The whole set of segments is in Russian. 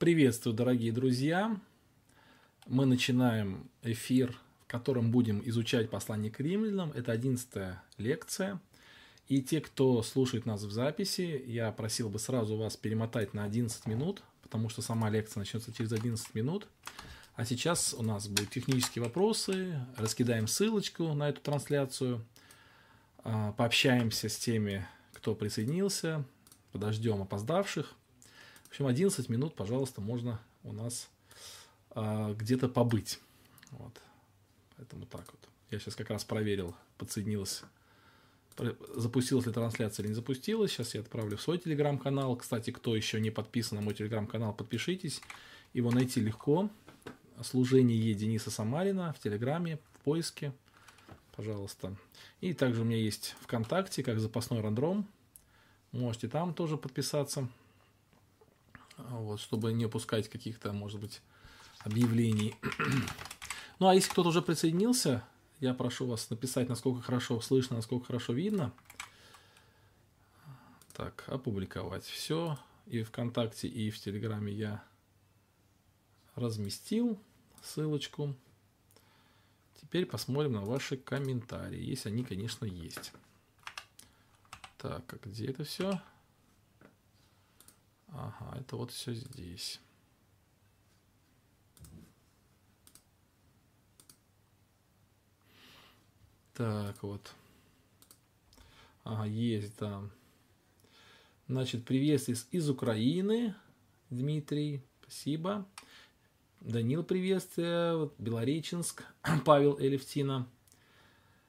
Приветствую, дорогие друзья! Мы начинаем эфир, в котором будем изучать послание к римлянам. Это одиннадцатая лекция. И те, кто слушает нас в записи, я просил бы сразу вас перемотать на 11 минут, потому что сама лекция начнется через 11 минут. А сейчас у нас будут технические вопросы, раскидаем ссылочку на эту трансляцию, а, пообщаемся с теми, кто присоединился, подождем опоздавших. В общем, 11 минут, пожалуйста, можно у нас а, где-то побыть. Вот. Поэтому так вот. Я сейчас как раз проверил, подсоединилась, запустилась ли трансляция или не запустилась. Сейчас я отправлю в свой телеграм-канал. Кстати, кто еще не подписан на мой телеграм-канал, подпишитесь. Его найти легко. Служение Дениса Самарина в телеграме, в поиске. Пожалуйста. И также у меня есть ВКонтакте, как запасной рандром. Можете там тоже подписаться. Вот, чтобы не упускать каких-то, может быть, объявлений. ну, а если кто-то уже присоединился, я прошу вас написать, насколько хорошо слышно, насколько хорошо видно. Так, опубликовать все. И ВКонтакте, и в Телеграме я разместил ссылочку. Теперь посмотрим на ваши комментарии, если они, конечно, есть. Так, а где это все? Ага, это вот все здесь. Так, вот. Ага, есть, да. Значит, приветствие из, из Украины. Дмитрий, спасибо. Данил, приветствие. Вот, Белореченск. Павел Элевтина.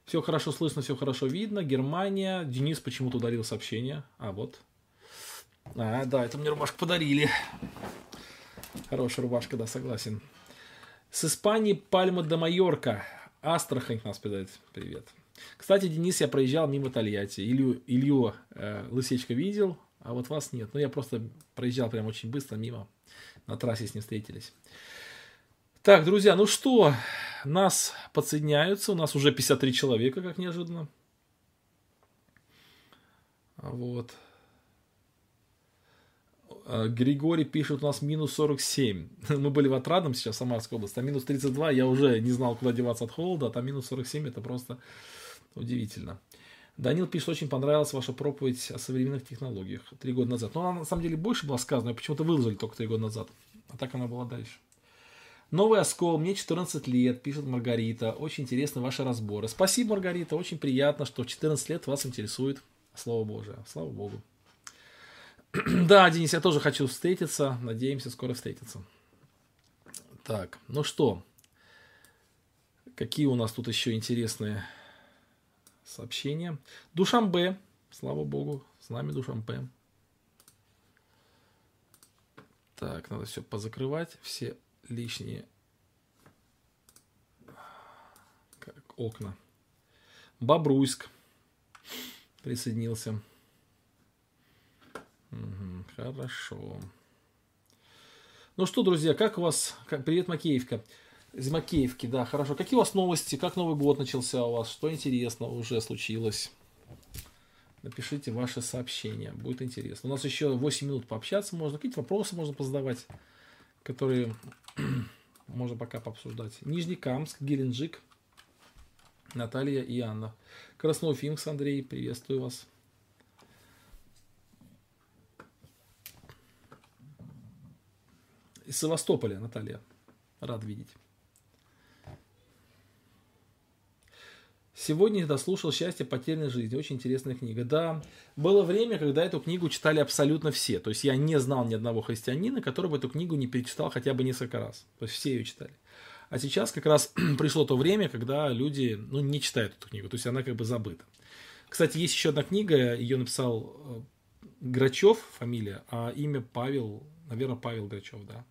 Все хорошо слышно, все хорошо видно. Германия. Денис почему-то ударил сообщение. А, вот. А, да, это мне рубашку подарили. Хорошая рубашка, да, согласен. С Испании Пальма де Майорка. Астрахань нас передает привет. Кстати, Денис, я проезжал мимо Тольятти. Илью, Илью э, Лысечко видел, а вот вас нет. Ну, я просто проезжал прям очень быстро мимо. На трассе с ним встретились. Так, друзья, ну что, нас подсоединяются. У нас уже 53 человека, как неожиданно. Вот. А, Григорий пишет, у нас минус 47. Мы были в Отрадном сейчас, Самарской области, а минус 32, я уже не знал, куда деваться от холода, а там минус 47, это просто удивительно. Данил пишет, очень понравилась ваша проповедь о современных технологиях три года назад. Но она на самом деле больше была сказана, почему-то выложили только три года назад. А так она была дальше. Новый оскол, мне 14 лет, пишет Маргарита. Очень интересны ваши разборы. Спасибо, Маргарита, очень приятно, что в 14 лет вас интересует Слово Божие. Слава Богу. Да, Денис, я тоже хочу встретиться. Надеемся, скоро встретиться. Так, ну что? Какие у нас тут еще интересные сообщения? Душамбе, слава богу, с нами Душамбе. Так, надо все позакрывать, все лишние как, окна. Бобруйск присоединился. Хорошо. Ну что, друзья, как у вас... Привет, Макеевка. Из Макеевки, да, хорошо. Какие у вас новости? Как Новый год начался у вас? Что интересного уже случилось? Напишите ваши сообщения. Будет интересно. У нас еще 8 минут пообщаться можно. Какие-то вопросы можно позадавать, которые можно пока пообсуждать. Нижний Камск, Геленджик, Наталья и Анна. Красноуфимск, Андрей, приветствую вас. Из Севастополя, Наталья. Рад видеть. Сегодня я дослушал «Счастье потерянной жизни». Очень интересная книга. Да, было время, когда эту книгу читали абсолютно все. То есть я не знал ни одного христианина, который бы эту книгу не перечитал хотя бы несколько раз. То есть все ее читали. А сейчас как раз пришло то время, когда люди ну, не читают эту книгу. То есть она как бы забыта. Кстати, есть еще одна книга, ее написал э, Грачев, фамилия, а имя Павел, наверное, Павел Грачев, да.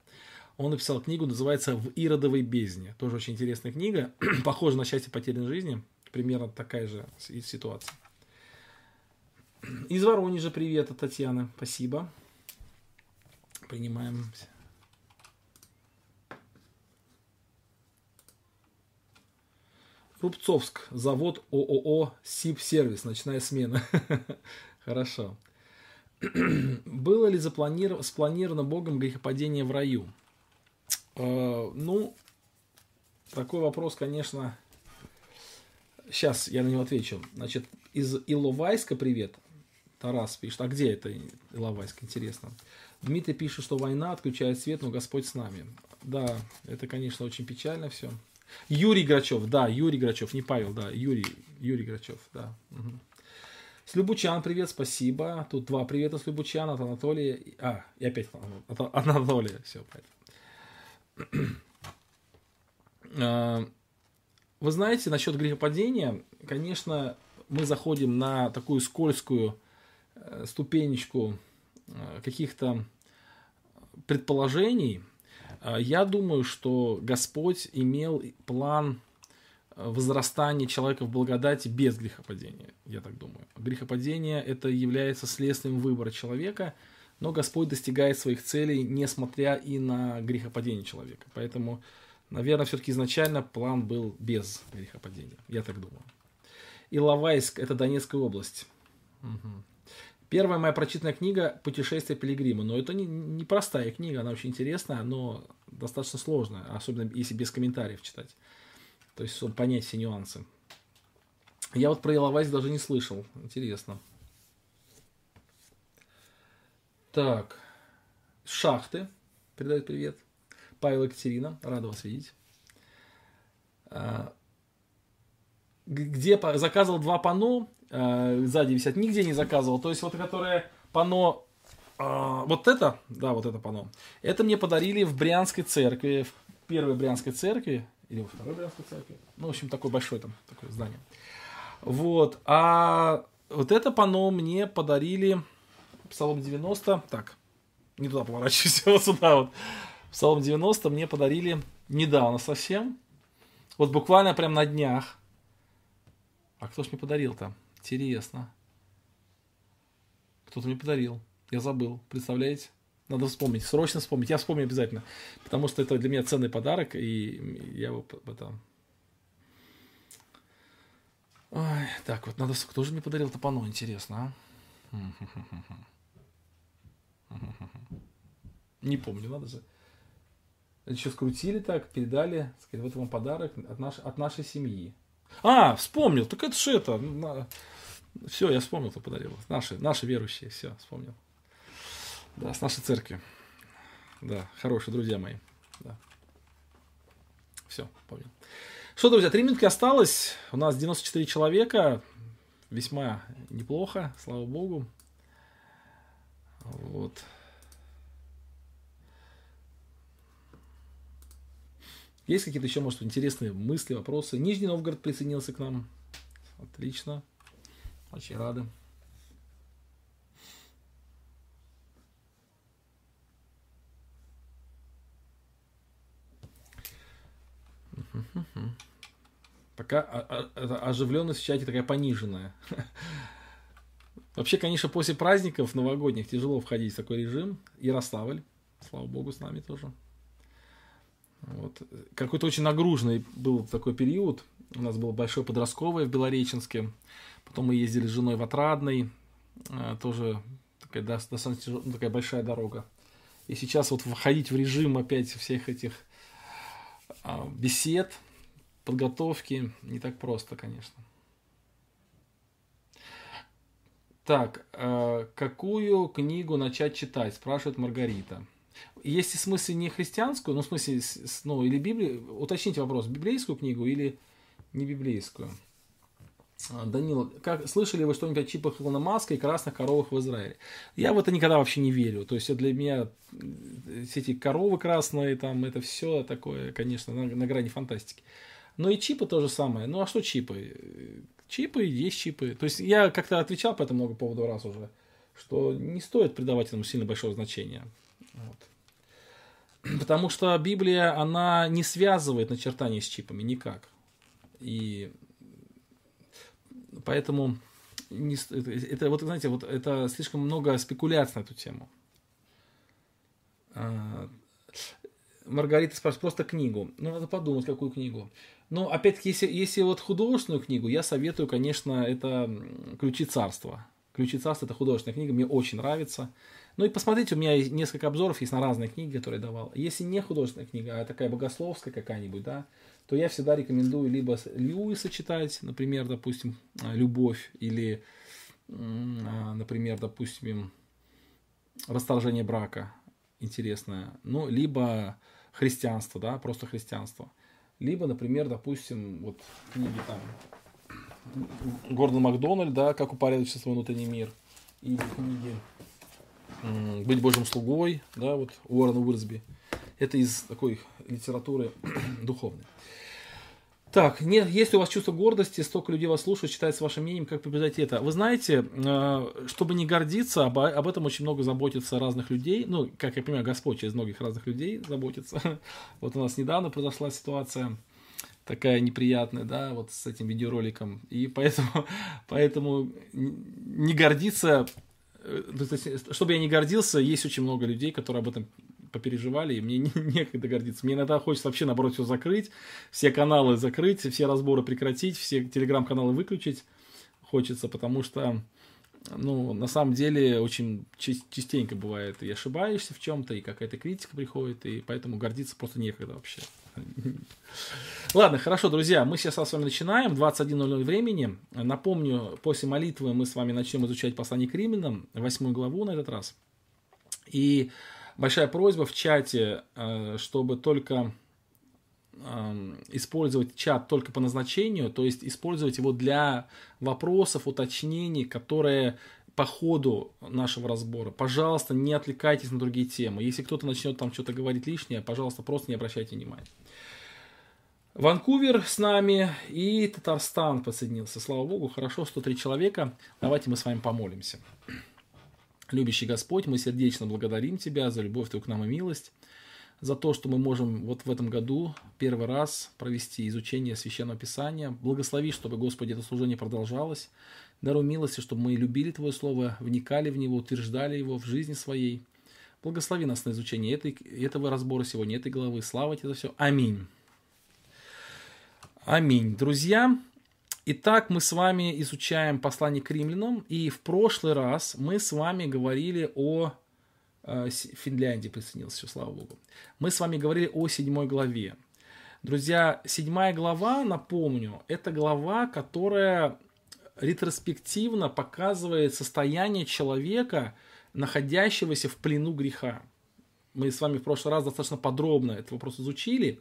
Он написал книгу, называется «В Иродовой бездне». Тоже очень интересная книга, похожа на «Счастье потерянной жизни». Примерно такая же ситуация. Из Воронежа привет от Татьяны. Спасибо. Принимаем. Рубцовск. Завод ООО СИП-сервис. Ночная смена. Хорошо. Было ли запланировано, спланировано Богом грехопадение в раю? Э, ну, такой вопрос, конечно, сейчас я на него отвечу. Значит, из Иловайска привет. Тарас пишет, а где это Иловайск, интересно. Дмитрий пишет, что война отключает свет, но Господь с нами. Да, это, конечно, очень печально все. Юрий Грачев, да, Юрий Грачев, не Павел, да, Юрий, Юрий Грачев, да. Угу. С Любучан привет, спасибо. Тут два привета с Любучан от Анатолия. А, и опять от Анатолия, все, понятно. А, вы знаете, насчет грехопадения, конечно, мы заходим на такую скользкую э, ступенечку э, каких-то предположений. Я думаю, что Господь имел план возрастания человека в благодати без грехопадения, я так думаю. Грехопадение это является следствием выбора человека, но Господь достигает своих целей, несмотря и на грехопадение человека. Поэтому, наверное, все-таки изначально план был без грехопадения, я так думаю. Иловайск – это Донецкая область. Угу. Первая моя прочитанная книга «Путешествие пилигрима». Но это не, не простая книга, она очень интересная, но достаточно сложная, особенно если без комментариев читать. То есть, чтобы понять все нюансы. Я вот про Иловайск даже не слышал. Интересно. Так. Шахты. Передает привет. Павел Екатерина. Рада вас видеть. А, где заказывал два пано, а, сзади висят, нигде не заказывал. То есть вот которое пано, а, вот это, да, вот это пано, это мне подарили в Брянской церкви, в первой Брянской церкви, или во второй Брянской церкви. Ну, в общем, такое большое там такое здание. Вот. А вот это панно мне подарили Псалом 90. Так, не туда поворачиваюсь, вот сюда вот. Псалом 90 мне подарили недавно совсем. Вот буквально прям на днях. А кто ж мне подарил-то? Интересно. Кто-то мне подарил. Я забыл. Представляете? Надо вспомнить, срочно вспомнить. Я вспомню обязательно. Потому что это для меня ценный подарок, и я его это... Ой, так, вот надо... Кто же мне подарил топано, интересно, а? Не помню, надо же. Еще скрутили так, передали, сказать, вот вам подарок от, наш, от нашей семьи. А, вспомнил, так это же это. Все, я вспомнил, кто подарил. Наши, наши верующие, все, вспомнил. Да, с нашей церкви. Да, хорошие друзья мои. Да. Все, понял. Что, друзья, три минутки осталось. У нас 94 человека. Весьма неплохо, слава богу. Вот. Есть какие-то еще, может, интересные мысли, вопросы? Нижний Новгород присоединился к нам. Отлично. Очень рады. Пока оживленность в чате такая пониженная. Вообще, конечно, после праздников новогодних тяжело входить в такой режим. Ярославль, слава богу, с нами тоже. Вот. Какой-то очень нагруженный был такой период. У нас было большое подростковое в Белореченске. Потом мы ездили с женой в Отрадный. А, тоже такая достаточно ну, такая большая дорога. И сейчас вот входить в режим опять всех этих а, бесед, подготовки не так просто, конечно. Так, э, какую книгу начать читать, спрашивает Маргарита. Если в смысле не христианскую, ну в смысле, ну или Библию, уточните вопрос, библейскую книгу или не библейскую. А, Данил, как, слышали вы что-нибудь о чипах Илона Маска и красных коровах в Израиле? Я в это никогда вообще не верю. То есть для меня все эти коровы красные, там, это все такое, конечно, на, на грани фантастики. Но и чипы то же самое. Ну а что чипы? Чипы, есть чипы. То есть я как-то отвечал по этому много поводу раз уже, что не стоит придавать этому сильно большого значения. Вот. Потому что Библия, она не связывает начертания с чипами никак. И Поэтому не, это, это вот, знаете, вот это слишком много спекуляций на эту тему. А, Маргарита спрашивает просто книгу. Ну, надо подумать, какую книгу. Но, опять-таки, если, если вот художественную книгу, я советую, конечно, это «Ключи царства». Ключи царства это художественная книга, мне очень нравится. Ну и посмотрите, у меня несколько обзоров есть на разные книги, которые я давал. Если не художественная книга, а такая богословская какая-нибудь, да, то я всегда рекомендую либо Льюиса читать, например, допустим, «Любовь», или, а, например, допустим, «Расторжение брака», интересное, ну, либо христианство, да, просто христианство. Либо, например, допустим, вот книги там Гордон Макдональд, да, как упорядочить свой внутренний мир. И книги «Быть Божьим слугой», да, вот Уоррен Уирсби. Это из такой литературы духовной. Так, нет, если у вас чувство гордости, столько людей вас слушают, считается вашим мнением, как побеждать это. Вы знаете, э, чтобы не гордиться, об, об этом очень много заботится разных людей. Ну, как я понимаю, Господь через многих разных людей заботится. Вот у нас недавно произошла ситуация такая неприятная, да, вот с этим видеороликом. И поэтому, поэтому не гордиться, э, чтобы я не гордился, есть очень много людей, которые об этом попереживали, и мне не, некогда гордиться. Мне иногда хочется вообще, наоборот, все закрыть, все каналы закрыть, все разборы прекратить, все телеграм-каналы выключить хочется, потому что, ну, на самом деле, очень частенько бывает, и ошибаешься в чем-то, и какая-то критика приходит, и поэтому гордиться просто некогда вообще. Ладно, хорошо, друзья, мы сейчас с вами начинаем, 21.00 времени. Напомню, после молитвы мы с вами начнем изучать послание к римлянам, 8 главу на этот раз. И большая просьба в чате, э, чтобы только эм, использовать чат только по назначению, то есть использовать его для вопросов, уточнений, которые по ходу нашего разбора. Пожалуйста, не отвлекайтесь на другие темы. Если кто-то начнет там что-то говорить лишнее, пожалуйста, просто не обращайте внимания. Ванкувер с нами и Татарстан подсоединился. Слава Богу, хорошо, 103 человека. Давайте мы с вами помолимся. Любящий Господь, мы сердечно благодарим Тебя за любовь Твою к нам и милость, за то, что мы можем вот в этом году первый раз провести изучение Священного Писания. Благослови, чтобы, Господи, это служение продолжалось. Даруй милости, чтобы мы любили Твое Слово, вникали в него, утверждали его в жизни своей. Благослови нас на изучение этой, этого разбора сегодня, этой главы. Слава Тебе за все. Аминь. Аминь. Друзья, Итак, мы с вами изучаем послание к римлянам, и в прошлый раз мы с вами говорили о э, Финляндии присоединился, слава богу. Мы с вами говорили о седьмой главе. Друзья, седьмая глава, напомню, это глава, которая ретроспективно показывает состояние человека, находящегося в плену греха. Мы с вами в прошлый раз достаточно подробно этот вопрос изучили.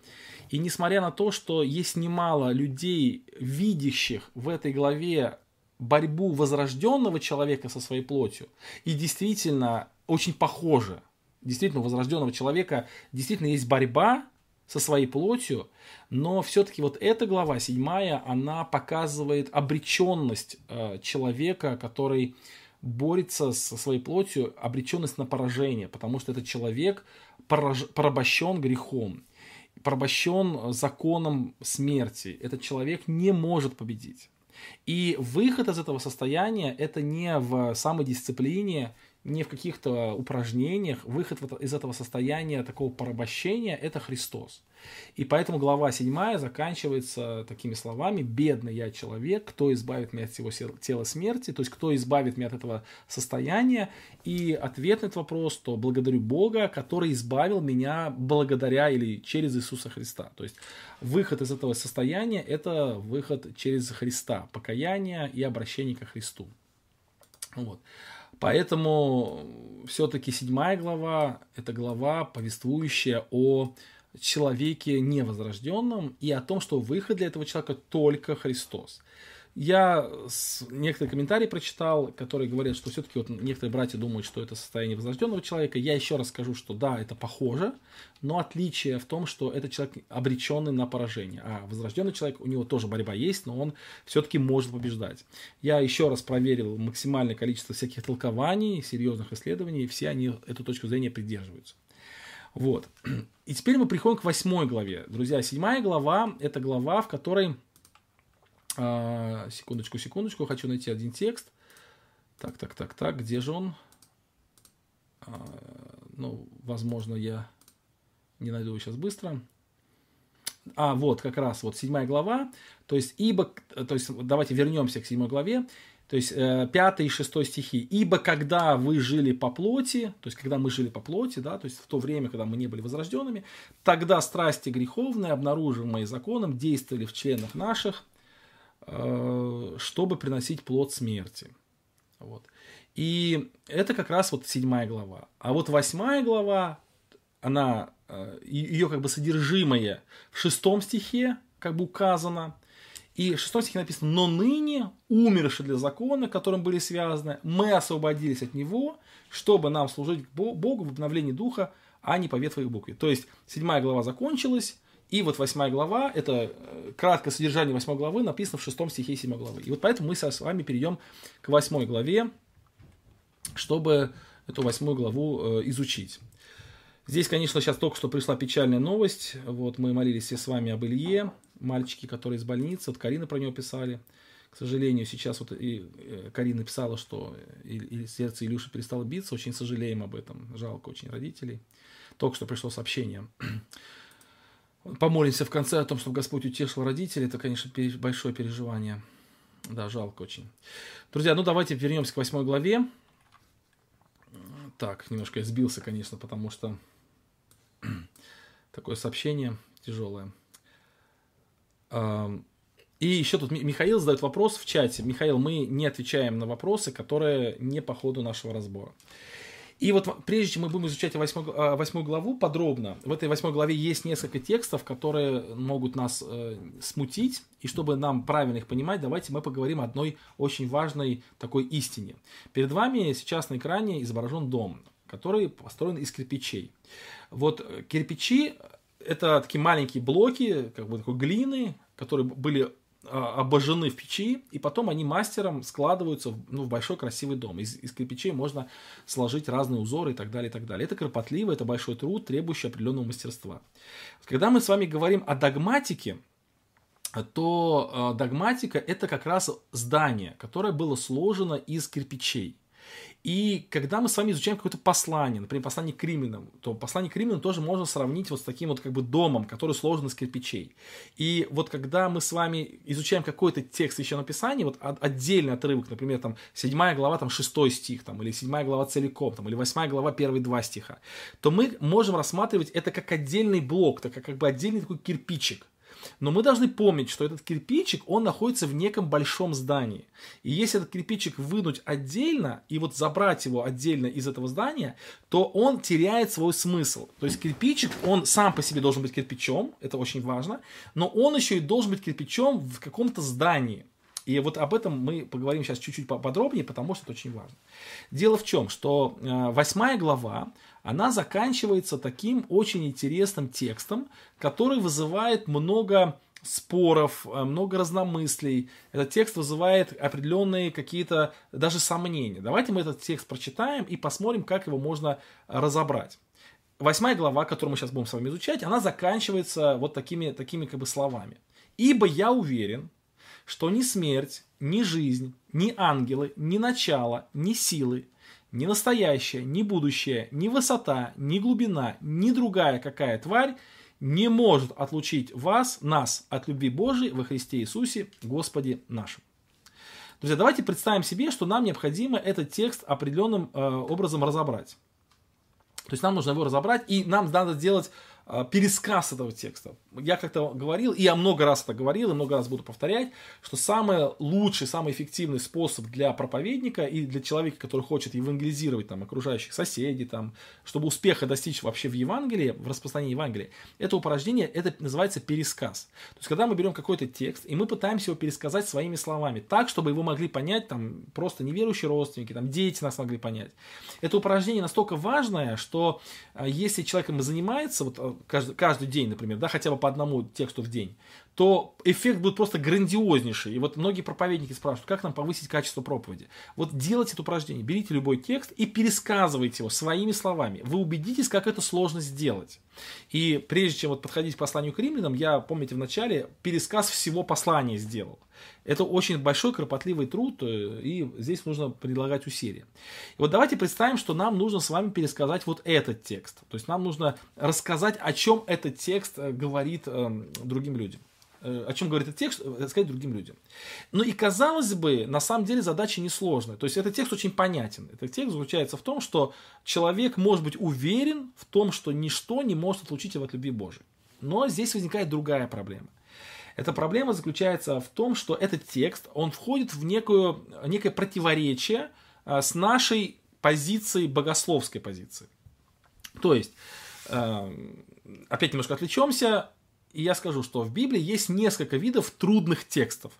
И несмотря на то, что есть немало людей, видящих в этой главе борьбу возрожденного человека со своей плотью, и действительно очень похоже, действительно у возрожденного человека действительно есть борьба со своей плотью, но все-таки вот эта глава, седьмая, она показывает обреченность э, человека, который борется со своей плотью, обреченность на поражение, потому что этот человек пораж... порабощен грехом порабощен законом смерти. Этот человек не может победить. И выход из этого состояния это не в самодисциплине, не в каких-то упражнениях. Выход из этого состояния такого порабощения – это Христос. И поэтому глава 7 заканчивается такими словами «Бедный я человек, кто избавит меня от всего тела смерти?» То есть, кто избавит меня от этого состояния? И ответ на этот вопрос, то благодарю Бога, который избавил меня благодаря или через Иисуса Христа. То есть, выход из этого состояния – это выход через Христа, покаяние и обращение ко Христу. Вот. Поэтому все-таки седьмая глава – это глава, повествующая о человеке невозрожденном и о том, что выход для этого человека только Христос. Я некоторые комментарии прочитал, которые говорят, что все-таки вот некоторые братья думают, что это состояние возрожденного человека. Я еще раз скажу, что да, это похоже, но отличие в том, что это человек обреченный на поражение. А возрожденный человек, у него тоже борьба есть, но он все-таки может побеждать. Я еще раз проверил максимальное количество всяких толкований, серьезных исследований, и все они эту точку зрения придерживаются. Вот. И теперь мы приходим к восьмой главе. Друзья, седьмая глава – это глава, в которой а, секундочку, секундочку, хочу найти один текст. Так, так, так, так, где же он? А, ну, возможно, я не найду его сейчас быстро. А, вот, как раз, вот, седьмая глава. То есть, ибо, то есть, давайте вернемся к седьмой главе. То есть э, пятый и шестой стихи. «Ибо когда вы жили по плоти», то есть когда мы жили по плоти, да, то есть в то время, когда мы не были возрожденными, тогда страсти греховные, обнаруживаемые законом, действовали в членах наших, чтобы приносить плод смерти. Вот. И это как раз вот седьмая глава. А вот восьмая глава, она, э, ее как бы содержимое в шестом стихе как бы указано – и в шестом стихе написано, но ныне, умерши для закона, которым были связаны, мы освободились от него, чтобы нам служить Богу в обновлении духа, а не по ветхой букве. То есть, седьмая глава закончилась, и вот восьмая глава, это э, краткое содержание восьмой главы, написано в шестом стихе седьмой главы. И вот поэтому мы с вами перейдем к восьмой главе, чтобы эту восьмую главу э, изучить. Здесь, конечно, сейчас только что пришла печальная новость. Вот мы молились все с вами об Илье, мальчики, которые из больницы, вот Карина про него писали. К сожалению, сейчас вот и э, Карина писала, что сердце Илюши перестало биться, очень сожалеем об этом, жалко очень родителей. Только что пришло сообщение. Помолимся в конце о том, чтобы Господь утешил родителей, это, конечно, большое переживание. Да, жалко очень. Друзья, ну давайте вернемся к восьмой главе. Так, немножко я сбился, конечно, потому что такое сообщение тяжелое. И еще тут Михаил задает вопрос в чате. Михаил, мы не отвечаем на вопросы, которые не по ходу нашего разбора. И вот прежде чем мы будем изучать а, восьмую главу подробно, в этой восьмой главе есть несколько текстов, которые могут нас э, смутить. И чтобы нам правильно их понимать, давайте мы поговорим о одной очень важной такой истине. Перед вами сейчас на экране изображен дом, который построен из кирпичей. Вот э, кирпичи это такие маленькие блоки, как бы такой глины, которые были обожжены в печи, и потом они мастером складываются в, ну, в большой красивый дом. Из, из кирпичей можно сложить разные узоры и так далее, и так далее. Это кропотливо, это большой труд, требующий определенного мастерства. Когда мы с вами говорим о догматике, то э, догматика это как раз здание, которое было сложено из кирпичей. И когда мы с вами изучаем какое-то послание, например, послание к римлянам, то послание к римлянам тоже можно сравнить вот с таким вот как бы домом, который сложен из кирпичей. И вот когда мы с вами изучаем какой-то текст еще написания, вот отдельный отрывок, например, там 7 глава, там 6 стих, там, или 7 глава целиком, там, или 8 глава, первые два стиха, то мы можем рассматривать это как отдельный блок, так как, как бы отдельный такой кирпичик. Но мы должны помнить, что этот кирпичик, он находится в неком большом здании. И если этот кирпичик вынуть отдельно и вот забрать его отдельно из этого здания, то он теряет свой смысл. То есть кирпичик, он сам по себе должен быть кирпичом, это очень важно, но он еще и должен быть кирпичом в каком-то здании. И вот об этом мы поговорим сейчас чуть-чуть подробнее, потому что это очень важно. Дело в чем, что э, восьмая глава, она заканчивается таким очень интересным текстом, который вызывает много споров, э, много разномыслий. Этот текст вызывает определенные какие-то даже сомнения. Давайте мы этот текст прочитаем и посмотрим, как его можно разобрать. Восьмая глава, которую мы сейчас будем с вами изучать, она заканчивается вот такими, такими как бы словами. «Ибо я уверен, что ни смерть, ни жизнь, ни ангелы, ни начало, ни силы, ни настоящее, ни будущее, ни высота, ни глубина, ни другая какая тварь не может отлучить вас, нас, от любви Божией во Христе Иисусе, Господе нашим. Друзья, давайте представим себе, что нам необходимо этот текст определенным э, образом разобрать. То есть нам нужно его разобрать, и нам надо сделать пересказ этого текста я как-то говорил, и я много раз это говорил, и много раз буду повторять, что самый лучший, самый эффективный способ для проповедника и для человека, который хочет евангелизировать там, окружающих соседей, там, чтобы успеха достичь вообще в Евангелии, в распространении Евангелия, это упражнение, это называется пересказ. То есть, когда мы берем какой-то текст, и мы пытаемся его пересказать своими словами, так, чтобы его могли понять там, просто неверующие родственники, там, дети нас могли понять. Это упражнение настолько важное, что э, если человеком занимается, вот э, каждый, каждый день, например, да, хотя бы по одному тексту в день, то эффект будет просто грандиознейший. И вот многие проповедники спрашивают, как нам повысить качество проповеди. Вот делайте это упражнение, берите любой текст и пересказывайте его своими словами. Вы убедитесь, как это сложно сделать. И прежде чем вот подходить к посланию к римлянам, я, помните, в начале пересказ всего послания сделал. Это очень большой кропотливый труд, э, и здесь нужно предлагать усилия. И вот давайте представим, что нам нужно с вами пересказать вот этот текст. То есть нам нужно рассказать, о чем этот текст э, говорит э, другим людям. о чем говорит этот текст, сказать другим людям. Ну и казалось бы, на самом деле задача несложная. То есть этот текст очень понятен. Этот текст заключается в том, что человек может быть уверен в том, что ничто не может отлучить его от любви Божией. Но здесь возникает другая проблема. Эта проблема заключается в том, что этот текст, он входит в некую, некое противоречие э, с нашей позицией, богословской позицией. То есть, опять немножко отвлечемся, и я скажу, что в Библии есть несколько видов трудных текстов.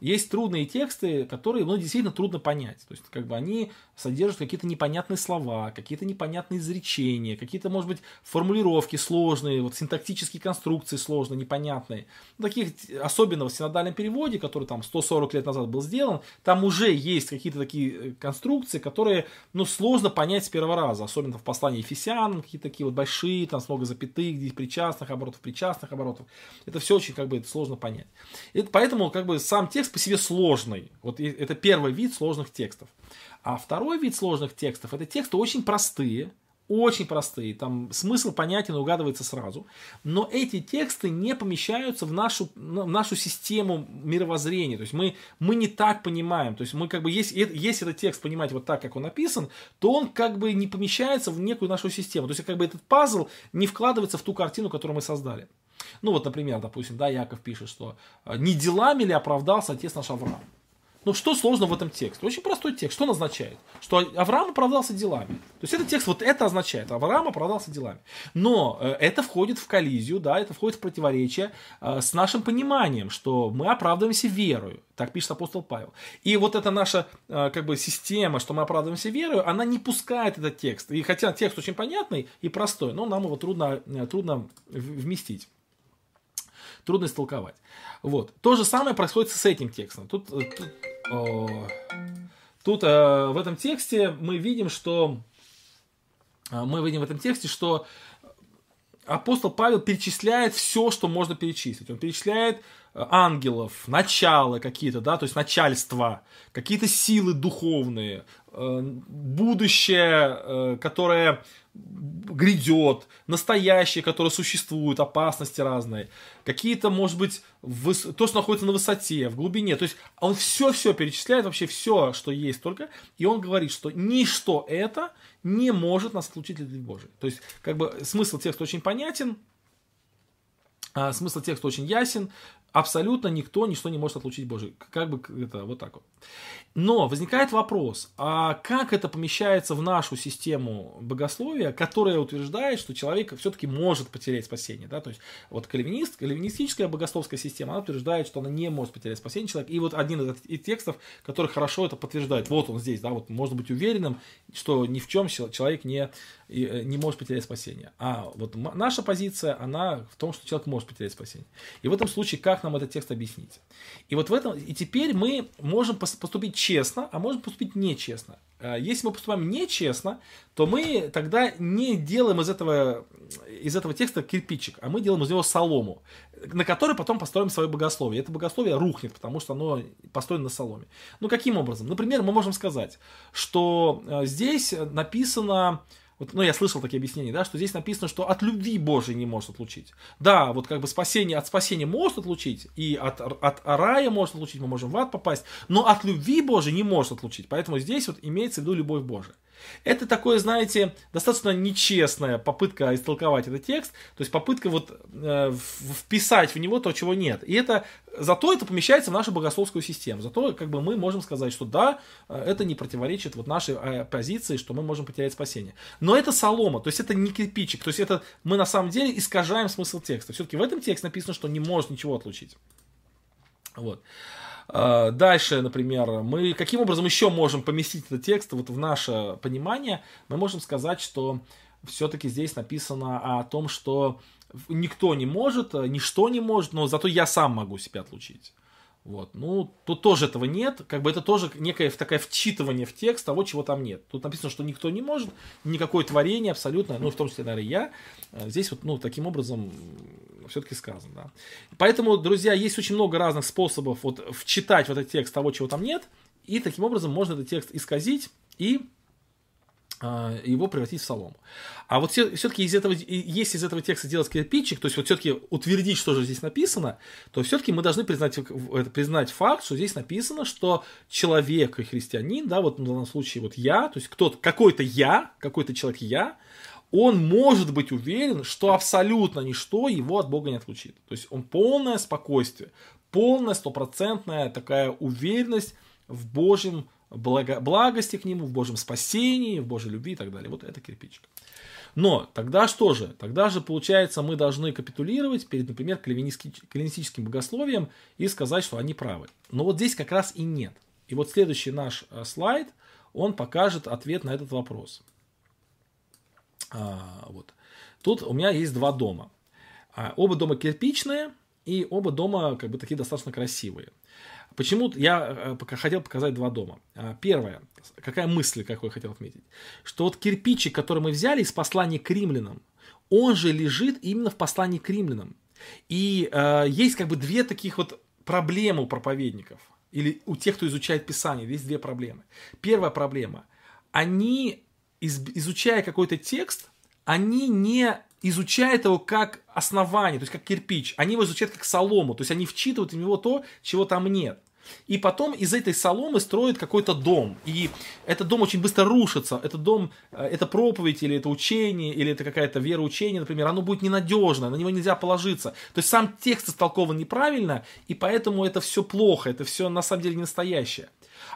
Есть трудные тексты, которые, ну, действительно трудно понять. То есть, как бы они содержат какие-то непонятные слова, какие-то непонятные изречения, какие-то, может быть, формулировки сложные, вот синтактические конструкции сложные, непонятные. Таких, особенно в синодальном переводе, который там 140 лет назад был сделан, там уже есть какие-то такие э, конструкции, которые, ну, сложно понять с первого раза, особенно в послании Ефесянам, какие-то такие вот большие, там много запятых, где причастных оборотов, причастных оборотов. Это все очень, как бы, сложно понять. И поэтому, как бы, сам текст по себе сложный. Вот это первый вид сложных текстов. А второй вид сложных текстов это тексты очень простые, очень простые, там смысл понятен угадывается сразу, но эти тексты не помещаются в нашу, в нашу систему мировоззрения, то есть мы, мы не так понимаем, то есть мы как бы, если, если этот текст понимать вот так, как он написан, то он как бы не помещается в некую нашу систему, то есть как бы этот пазл не вкладывается в ту картину, которую мы создали. Ну вот, например, допустим, да, Яков пишет, что не делами ли оправдался отец наш Авраам. Ну, что сложно в этом тексте? Очень простой текст. Что он означает? Что Авраам оправдался делами. То есть, этот текст вот это означает. Авраам оправдался делами. Но э, это входит в коллизию, да, это входит в противоречие э, с нашим пониманием, что мы оправдываемся верою. Так пишет апостол Павел. И вот эта наша э, как бы система, что мы оправдываемся верою, она не пускает этот текст. И хотя текст очень понятный и простой, но нам его трудно, трудно вместить трудно истолковать. Вот. То же самое происходит с этим текстом. Тут, тут, тут э, в этом тексте мы видим, что э, мы видим в этом тексте, что апостол Павел перечисляет все, что можно перечислить. Он перечисляет э, ангелов, начала какие-то, да, то есть начальство, какие-то силы духовные, будущее, которое грядет, настоящее, которое существует, опасности разные, какие-то, может быть, выс... то, что находится на высоте, в глубине. То есть он все-все перечисляет, вообще все, что есть только, и он говорит, что ничто это не может нас отлучить от любви Божией. То есть, как бы, смысл текста очень понятен, а, смысл текста очень ясен, абсолютно никто, ничто не может отлучить Божий. Как бы это вот так вот. Но возникает вопрос, а как это помещается в нашу систему богословия, которая утверждает, что человек все-таки может потерять спасение, да, то есть вот кальвинист, кальвинистическая богословская система, она утверждает, что она не может потерять спасение человека, и вот один из текстов, который хорошо это подтверждает, вот он здесь, да, вот можно быть уверенным, что ни в чем человек не, э, не может потерять спасение. А вот наша позиция, она в том, что человек может потерять спасение. И в этом случае, как нам этот текст объяснить? И вот в этом, и теперь мы можем поступить честно, а можем поступить нечестно. Э, если мы поступаем нечестно, то мы тогда не делаем из этого, из этого текста кирпичик, а мы делаем из него солому, на которой потом построим свое богословие. Это богословие рухнет, потому что оно построено на соломе. Ну, каким образом? Например, мы можем сказать, что э, здесь написано вот, ну, я слышал такие объяснения, да, что здесь написано, что от любви Божией не может отлучить. Да, вот как бы спасение, от спасения может отлучить, и от, от рая может отлучить, мы можем в ад попасть, но от любви Божией не может отлучить. Поэтому здесь вот имеется в виду любовь Божия. Это такое, знаете, достаточно нечестная попытка истолковать этот текст, то есть попытка вот э, вписать в него то, чего нет. И это зато это помещается в нашу богословскую систему. Зато как бы мы можем сказать, что да, э, это не противоречит вот нашей э, позиции, что мы можем потерять спасение. Но это солома, то есть это не кирпичик, то есть это мы на самом деле искажаем смысл текста. Все-таки в этом тексте написано, что не может ничего отлучить. Вот. А, дальше, например, мы каким образом еще можем поместить этот текст вот в наше понимание? Мы можем сказать, что все-таки здесь написано о том, что никто не может, ничто не может, но зато я сам могу себя отлучить. Вот. Ну, тут тоже этого нет. Как бы это тоже некое такое вчитывание в текст того, чего там нет. Тут написано, что никто не может, никакое творение абсолютно, ну, в том числе, наверное, я. Э, здесь вот, ну, таким образом все-таки сказано, да. Поэтому, друзья, есть очень много разных способов вот вчитать в этот текст того, чего там нет, и таким образом можно этот текст исказить и его превратить в солому. А вот все-таки из этого, если из этого текста сделать кирпичик, то есть вот все-таки утвердить, что же здесь написано, то все-таки мы должны признать, признать факт, что здесь написано, что человек и христианин, да, вот в данном случае вот я, то есть кто-то, какой-то я, какой-то человек я, он может быть уверен, что абсолютно ничто его от Бога не отлучит. То есть он полное спокойствие, полная стопроцентная такая уверенность в Божьем благо, благости к нему, в Божьем спасении, в Божьей любви и так далее. Вот это кирпичик. Но тогда что же? Тогда же, получается, мы должны капитулировать перед, например, кальвинистическим богословием и сказать, что они правы. Но вот здесь как раз и нет. И вот следующий наш э, слайд, он покажет ответ на этот вопрос. А, вот. Тут у меня есть два дома. А, оба дома кирпичные, и оба дома как бы такие достаточно красивые. Почему я э, хотел показать два дома. А, первое, какая мысль, какой я хотел отметить, что вот кирпичик, который мы взяли из послания к римлянам, он же лежит именно в послании к римлянам. И э, есть как бы две таких вот проблемы у проповедников или у тех, кто изучает Писание, есть две проблемы. Первая проблема. Они, из, изучая какой-то текст, они не изучают его как основание, то есть как кирпич. Они его изучают как солому, то есть они вчитывают в него то, чего там нет. И потом из этой соломы строят какой-то дом. И этот дом очень быстро рушится. Этот дом, э, это проповедь, или это учение, или это какая-то вероучение, например, оно будет ненадежно, на него нельзя положиться. То есть сам текст истолкован неправильно, и поэтому это все плохо, это все на самом деле не настоящее.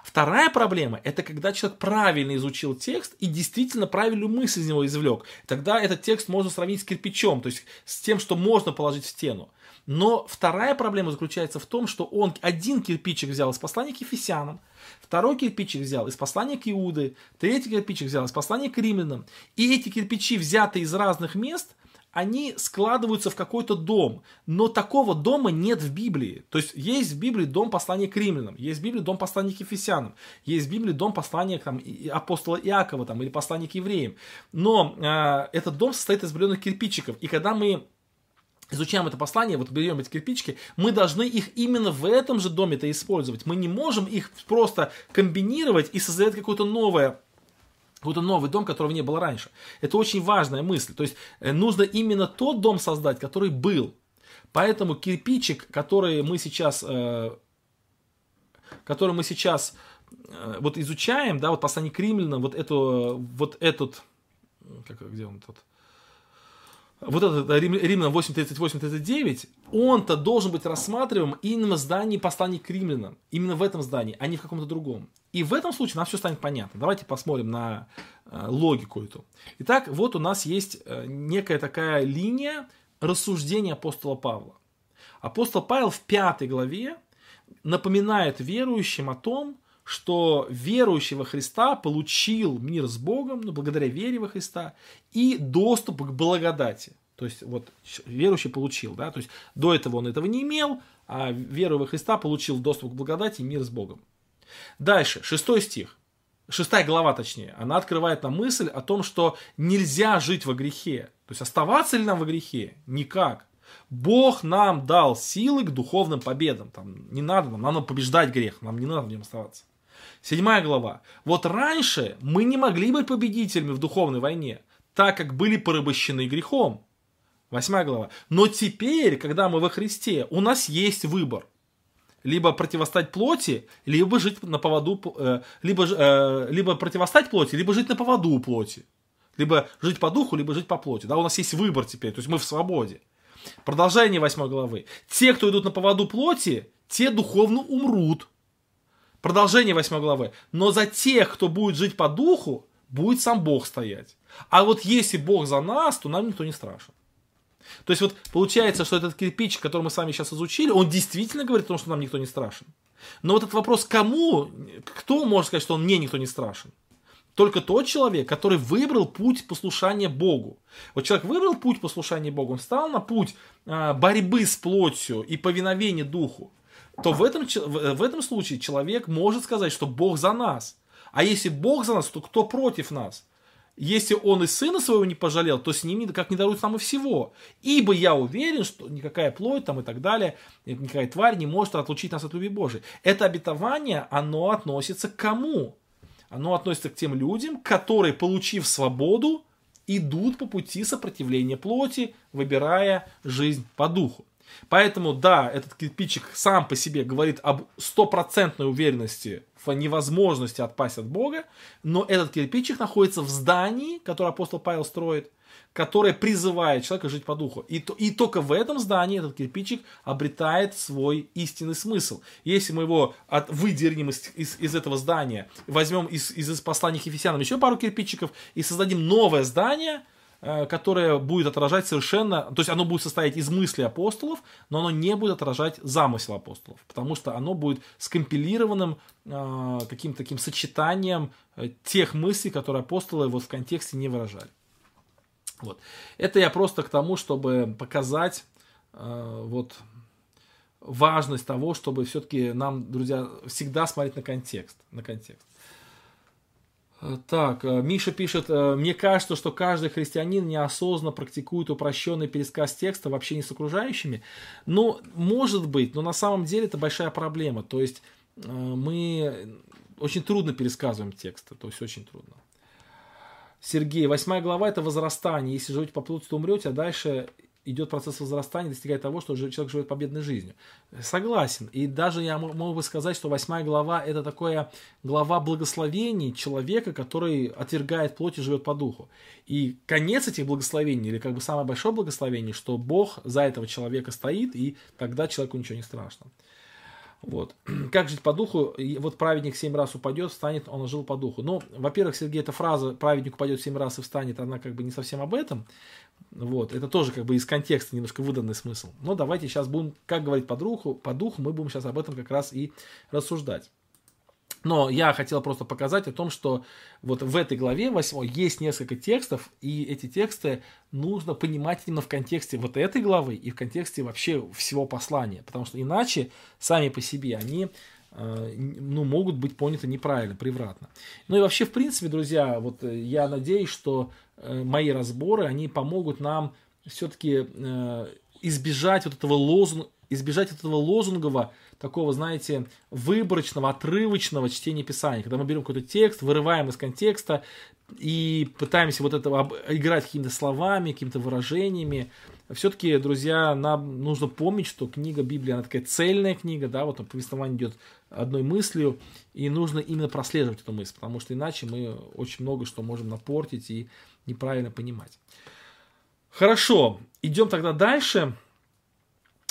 Вторая проблема – это когда человек правильно изучил текст и действительно правильную мысль из него извлек. Тогда этот текст можно сравнить с кирпичом, то есть с тем, что можно положить в стену. Но вторая проблема заключается в том, что он один кирпичик взял из послания к Ефесянам, второй кирпичик взял из послания к Иуды, третий кирпичик взял из послания к римлянам. И эти кирпичи, взятые из разных мест, они складываются в какой-то дом, но такого дома нет в Библии. То есть есть в Библии дом послания к римлянам, есть в Библии дом послания к ефесянам, есть в Библии дом послания там, апостола Иакова там, или послания к евреям. Но э, этот дом состоит из определенных кирпичиков, и когда мы изучаем это послание, вот берем эти кирпичики, мы должны их именно в этом же доме-то использовать. Мы не можем их просто комбинировать и создать какое-то новое какой-то новый дом, которого не было раньше. Это очень важная мысль. То есть э, нужно именно тот дом создать, который был. Поэтому кирпичик, который мы сейчас, э, который мы сейчас э, вот изучаем, да, вот послание к римлянам, вот эту, вот этот, как, где он тут, вот этот Римлянам 8.38-39, он-то должен быть рассматриваем именно в здании послания к римлянам, именно в этом здании, а не в каком-то другом. И в этом случае нам все станет понятно. Давайте посмотрим на э, логику эту. Итак, вот у нас есть э, некая такая линия рассуждения апостола Павла. Апостол Павел в пятой главе напоминает верующим о том, что верующий во Христа получил мир с Богом, ну, благодаря вере во Христа, и доступ к благодати. То есть вот верующий получил, да, то есть до этого он этого не имел, а веруя во Христа получил доступ к благодати и мир с Богом. Дальше, шестой стих, шестая глава точнее, она открывает нам мысль о том, что нельзя жить во грехе. То есть оставаться ли нам во грехе? Никак. Бог нам дал силы к духовным победам. Там не надо нам, надо побеждать грех, нам не надо в нем оставаться. Седьмая глава. Вот раньше мы не могли быть победителями в духовной войне, так как были порабощены грехом. Восьмая глава. Но теперь, когда мы во Христе, у нас есть выбор. Либо противостать плоти, либо жить на поводу, э, либо, э, либо противостать плоти, либо жить на поводу плоти. Либо жить по духу, либо жить по плоти. Да, у нас есть выбор теперь, то есть мы в свободе. Продолжение восьмой главы. Те, кто идут на поводу плоти, те духовно умрут. Продолжение 8 главы. Но за тех, кто будет жить по духу, будет сам Бог стоять. А вот если Бог за нас, то нам никто не страшен. То есть вот получается, что этот кирпич, который мы с вами сейчас изучили, он действительно говорит о том, что нам никто не страшен. Но вот этот вопрос, кому, кто может сказать, что он мне никто не страшен? Только тот человек, который выбрал путь послушания Богу. Вот человек выбрал путь послушания Богу, он стал на путь а, борьбы с плотью и повиновения Духу то в этом, в этом случае человек может сказать, что Бог за нас. А если Бог за нас, то кто против нас? Если он и сына своего не пожалел, то с ним как не дарует нам и всего. Ибо я уверен, что никакая плоть там и так далее, никакая тварь не может отлучить нас от любви Божией. Это обетование, оно относится к кому? оно относится к тем людям, которые, получив свободу, идут по пути сопротивления плоти, выбирая жизнь по духу. Поэтому, да, этот кирпичик сам по себе говорит об стопроцентной уверенности в невозможности отпасть от Бога, но этот кирпичик находится в здании, которое апостол Павел строит, которое призывает человека жить по духу. И, то, и только в этом здании этот кирпичик обретает свой истинный смысл. Если мы его от, выдернем из, из, из этого здания, возьмем из, из посланий к Ефесянам еще пару кирпичиков и создадим новое здание – которое будет отражать совершенно, то есть оно будет состоять из мысли апостолов, но оно не будет отражать замысел апостолов, потому что оно будет скомпилированным э, каким-то таким сочетанием э, тех мыслей, которые апостолы вот в контексте не выражали. Вот. Это я просто к тому, чтобы показать э, вот важность того, чтобы все-таки нам, друзья, всегда смотреть на контекст. На контекст. Э, так, э, Миша пишет, э, мне кажется, что каждый христианин неосознанно практикует упрощенный пересказ текста в общении с окружающими. Ну, может быть, но на самом деле это большая проблема. То есть мы очень трудно пересказываем тексты, то есть очень трудно. Сергей, восьмая глава это возрастание. Если живете по плоти, то умрете, а дальше идет процесс возрастания, достигает того, что человек живет победной жизнью. Согласен. И даже я мог бы сказать, что восьмая глава это такая глава благословений человека, который отвергает плоть и живет по духу. И конец этих благословений, или как бы самое большое благословение, что Бог за этого человека стоит, и тогда человеку ничего не страшно. Вот. Как жить по духу? И вот праведник семь раз упадет, встанет, он жил по духу. Ну, во-первых, Сергей, эта фраза «праведник упадет семь раз и встанет», она как бы не совсем об этом. Вот. Это тоже как бы из контекста немножко выданный смысл. Но давайте сейчас будем, как говорить по духу, по духу мы будем сейчас об этом как раз и рассуждать. Но я хотел просто показать о том, что вот в этой главе 8 есть несколько текстов, и эти тексты нужно понимать именно в контексте вот этой главы и в контексте вообще всего послания. Потому что иначе сами по себе они э, ну, могут быть поняты неправильно, превратно. Ну и вообще, в принципе, друзья, вот э, я надеюсь, что э, мои разборы, они помогут нам все-таки избежать вот этого лозунга, избежать этого лозунгового такого, знаете, выборочного, отрывочного чтения Писания, когда мы берем какой-то текст, вырываем из контекста и пытаемся вот это играть какими-то словами, какими-то выражениями. Все-таки, друзья, нам нужно помнить, что книга Библии, она такая цельная книга, да, вот повествование идет одной мыслью, и нужно именно прослеживать эту мысль, потому что иначе мы очень много что можем напортить и неправильно понимать. Хорошо, идем тогда дальше.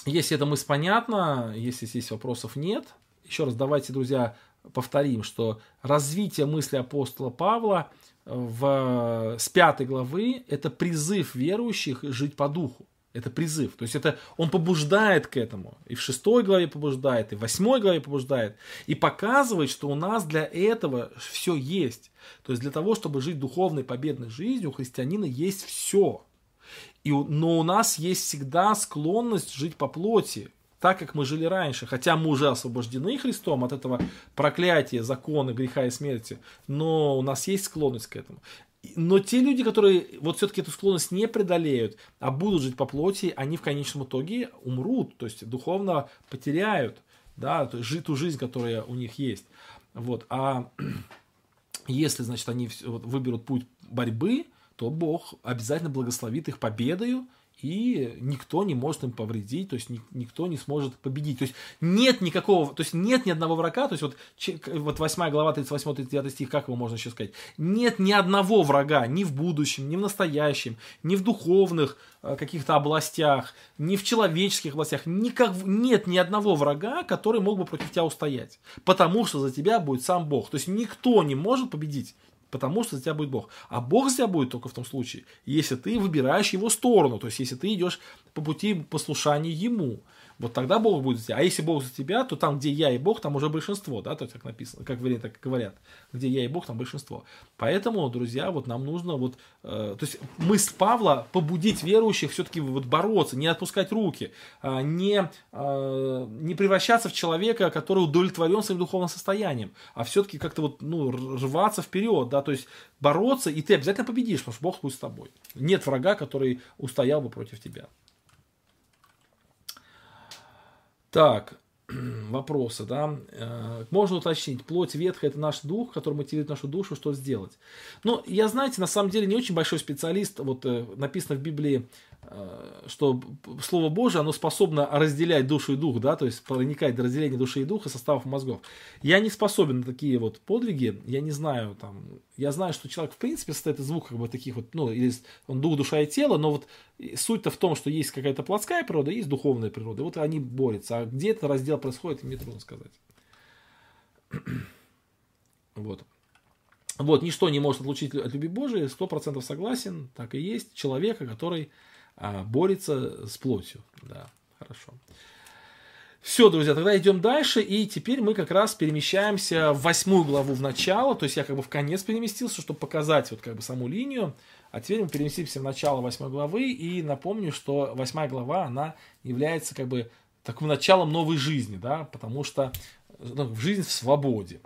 Если эта мысль понятна, если здесь вопросов нет, еще раз давайте, друзья, повторим, что развитие мысли апостола Павла в, с пятой главы – это призыв верующих жить по духу. Это призыв. То есть это он побуждает к этому. И в шестой главе побуждает, и в восьмой главе побуждает. И показывает, что у нас для этого все есть. То есть для того, чтобы жить духовной победной жизнью, у христианина есть все. И, но у нас есть всегда склонность жить по плоти, так как мы жили раньше. Хотя мы уже освобождены Христом от этого проклятия, закона, греха и смерти. Но у нас есть склонность к этому. Но те люди, которые вот все-таки эту склонность не преодолеют, а будут жить по плоти, они в конечном итоге умрут, то есть духовно потеряют да, ту жизнь, которая у них есть. Вот. А если, значит, они выберут путь борьбы, то Бог обязательно благословит их победою, и никто не может им повредить, то есть никто не сможет победить. То есть нет никакого, то есть нет ни одного врага, то есть вот, вот 8 глава 38-39 стих, как его можно еще сказать, нет ни одного врага ни в будущем, ни в настоящем, ни в духовных э, каких-то областях, ни в человеческих областях, никак, нет ни одного врага, который мог бы против тебя устоять, потому что за тебя будет сам Бог. То есть никто не может победить потому что за тебя будет Бог. А Бог за тебя будет только в том случае, если ты выбираешь его сторону, то есть если ты идешь по пути послушания ему вот тогда Бог будет за тебя. А если Бог за тебя, то там, где я и Бог, там уже большинство, да, то есть как написано, как вернее, так говорят, где я и Бог, там большинство. Поэтому, друзья, вот нам нужно вот, э, то есть мысль Павла побудить верующих все-таки вот бороться, не отпускать руки, э, не, э, не превращаться в человека, который удовлетворен своим духовным состоянием, а все-таки как-то вот, ну, рваться вперед, да, то есть бороться, и ты обязательно победишь, потому что Бог будет с тобой. Нет врага, который устоял бы против тебя. Так, вопросы, да, э, можно уточнить, плоть ветхая – это наш дух, который мотивирует нашу душу, что сделать. Но я, знаете, на самом деле не очень большой специалист, вот э, написано в Библии, что Слово Божие, оно способно разделять душу и дух, да, то есть проникать до разделения души и духа составов мозгов. Я не способен на такие вот подвиги, я не знаю, там, я знаю, что человек в принципе состоит из двух как бы таких вот, ну, или он дух, душа и тело, но вот суть-то в том, что есть какая-то плотская природа, есть духовная природа, вот они борются, а где это раздел происходит, мне трудно сказать. Вот. Вот, ничто не может отлучить от любви Божией, сто процентов согласен, так и есть, человека, который борется с плотью. Да, хорошо. Все, друзья, тогда идем дальше, и теперь мы как раз перемещаемся в восьмую главу в начало, то есть я как бы в конец переместился, чтобы показать вот как бы саму линию, а теперь мы переместимся в начало восьмой главы, и напомню, что восьмая глава, она является как бы таким началом новой жизни, да, потому что ну, жизнь в свободе.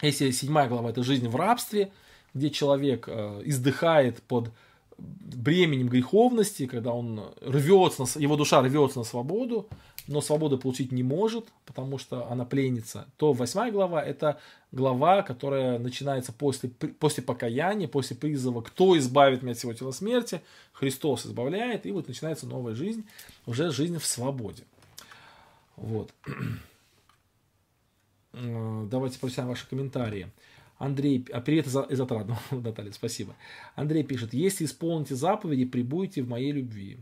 Если седьмая глава это жизнь в рабстве, где человек э, издыхает под бременем греховности, когда он рвется, его душа рвется на свободу, но свободу получить не может, потому что она пленница, то восьмая глава это глава, которая начинается после, после покаяния, после призыва «Кто избавит меня от всего тела смерти?» Христос избавляет, и вот начинается новая жизнь, уже жизнь в свободе. Вот. Давайте прочитаем ваши комментарии. Андрей, а привет из, из Отрадного, Наталья, спасибо. Андрей пишет, если исполните заповеди, прибудете в моей любви.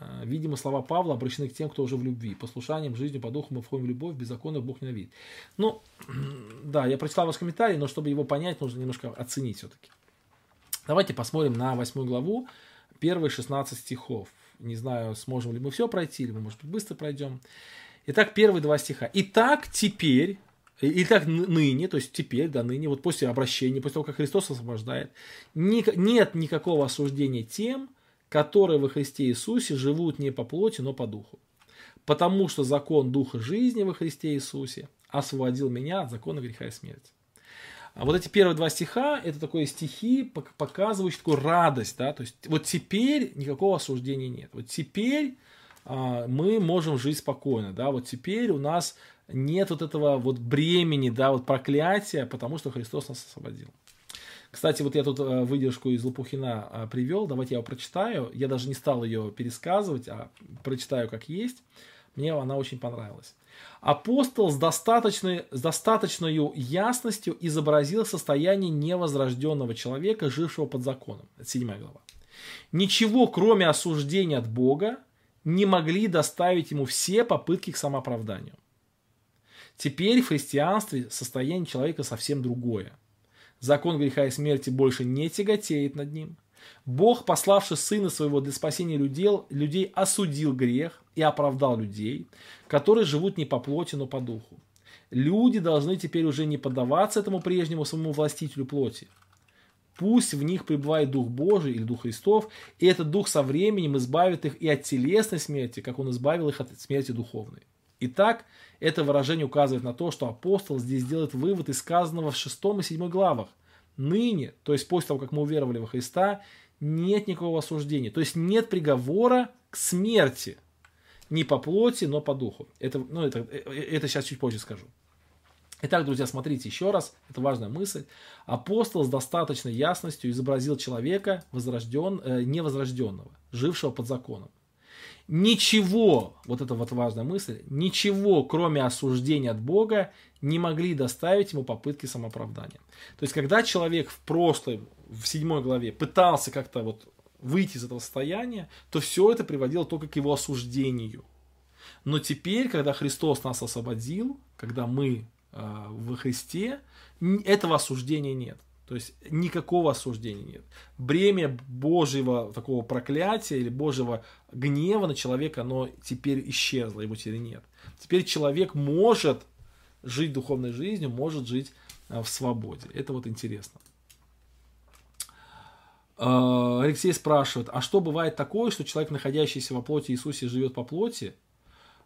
А, видимо, слова Павла обращены к тем, кто уже в любви. Послушанием, жизнью, по духу мы входим в любовь, беззаконно Бог ненавидит. Ну, да, я прочитал ваш комментарий, но чтобы его понять, нужно немножко оценить все-таки. Давайте посмотрим на восьмую главу, первые 16 стихов. Не знаю, сможем ли мы все пройти, или мы, может быть, быстро пройдем. Итак, первые два стиха. Итак, теперь, Итак, ныне, то есть теперь, да, ныне, вот после обращения, после того, как Христос освобождает, нет никакого осуждения тем, которые во Христе Иисусе живут не по плоти, но по духу. Потому что закон Духа жизни во Христе Иисусе освободил меня от закона греха и смерти. А вот эти первые два стиха, это такое стихи, показывающие такую радость, да, то есть вот теперь никакого осуждения нет. Вот теперь а, мы можем жить спокойно, да, вот теперь у нас нет вот этого вот бремени, да, вот проклятия, потому что Христос нас освободил. Кстати, вот я тут э, выдержку из Лопухина э, привел, давайте я ее прочитаю. Я даже не стал ее пересказывать, а прочитаю как есть. Мне она очень понравилась. Апостол с достаточной, с достаточной ясностью изобразил состояние невозрожденного человека, жившего под законом. Это 7 глава. Ничего, кроме осуждения от Бога, не могли доставить ему все попытки к самооправданию. Теперь в христианстве состояние человека совсем другое. Закон греха и смерти больше не тяготеет над ним. Бог, пославший Сына Своего для спасения людей, людей, осудил грех и оправдал людей, которые живут не по плоти, но по духу. Люди должны теперь уже не поддаваться этому прежнему своему властителю плоти. Пусть в них пребывает Дух Божий или Дух Христов, и этот Дух со временем избавит их и от телесной смерти, как Он избавил их от смерти духовной. Итак, это выражение указывает на то, что апостол здесь делает вывод из сказанного в 6 и 7 главах. Ныне, то есть после того, как мы уверовали во Христа, нет никакого осуждения. То есть нет приговора к смерти. Не по плоти, но по духу. Это, ну, это, это сейчас чуть позже скажу. Итак, друзья, смотрите еще раз, это важная мысль. Апостол с достаточной ясностью изобразил человека возрожден, э, невозрожденного, жившего под законом ничего, вот это вот важная мысль, ничего, кроме осуждения от Бога, не могли доставить ему попытки самооправдания. То есть, когда человек в прошлом, в седьмой главе, пытался как-то вот выйти из этого состояния, то все это приводило только к его осуждению. Но теперь, когда Христос нас освободил, когда мы э, во Христе, этого осуждения нет. То есть никакого осуждения нет. Бремя Божьего такого проклятия или Божьего гнева на человека, оно теперь исчезло, его теперь нет. Теперь человек может жить духовной жизнью, может жить а, в свободе. Это вот интересно. А, Алексей спрашивает, а что бывает такое, что человек, находящийся во плоти Иисусе, живет по плоти?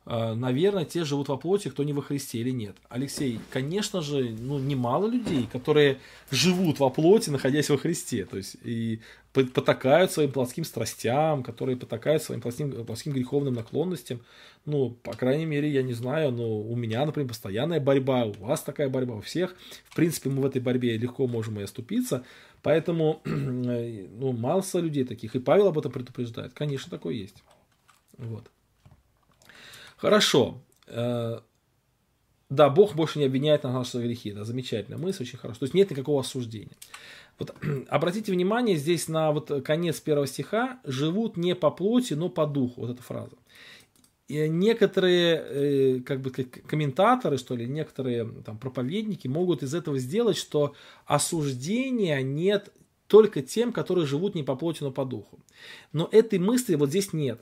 Э, наверное, те живут во плоти, кто не во Христе или нет. Алексей, конечно же, ну, немало людей, которые живут во плоти, находясь во Христе, то есть и потакают своим плотским страстям, которые потакают своим плотским, плотским греховным наклонностям. Ну, по крайней мере, я не знаю, но у меня, например, постоянная борьба, у вас такая борьба, у всех. В принципе, мы в этой борьбе легко можем и оступиться. Поэтому, ну, масса людей таких. И Павел об этом предупреждает. Конечно, такое есть. Вот. Хорошо. Э, да, Бог больше не обвиняет на наши грехи. Да, замечательная мысль, очень хорошо. То есть нет никакого осуждения. Вот, обратите внимание здесь на вот конец первого стиха. Живут не по плоти, но по духу. Вот эта фраза. И некоторые э, как бы комментаторы, что ли, некоторые там, проповедники могут из этого сделать, что осуждения нет только тем, которые живут не по плоти, но по духу. Но этой мысли вот здесь нет.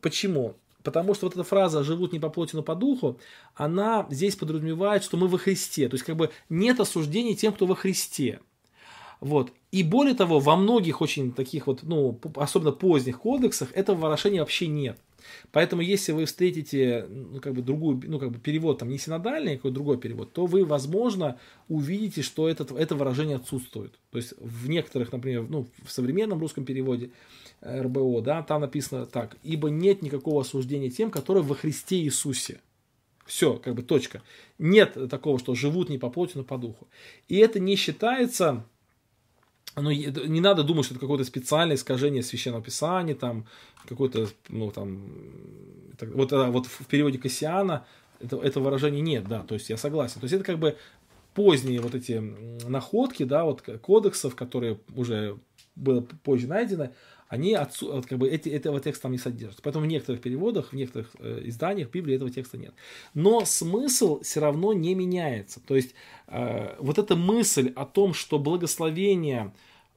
Почему? Потому что вот эта фраза «живут не по плоти, но по духу», она здесь подразумевает, что мы во Христе. То есть как бы нет осуждений тем, кто во Христе. Вот. И более того, во многих очень таких вот, ну, особенно поздних кодексах этого выражения вообще нет. Поэтому, если вы встретите ну, как бы другую, ну, как бы перевод там не синодальный, а какой-то другой перевод, то вы, возможно, увидите, что это, это выражение отсутствует. То есть в некоторых, например, ну, в современном русском переводе э, РБО, да, там написано так, ибо нет никакого осуждения тем, которые во Христе Иисусе. Все, как бы точка. Нет такого, что живут не по плоти, но по духу. И это не считается ну, не надо думать, что это какое-то специальное искажение священного писания, там, какой-то, ну, там, вот, вот в переводе Кассиана это, это выражение нет, да, то есть я согласен. То есть это как бы поздние вот эти находки, да, вот кодексов, которые уже было позже найдены, они отсу, вот, как бы эти, этого текста не содержат. Поэтому в некоторых переводах, в некоторых э, изданиях Библии этого текста нет. Но смысл все равно не меняется. То есть э, вот эта мысль о том, что благословения,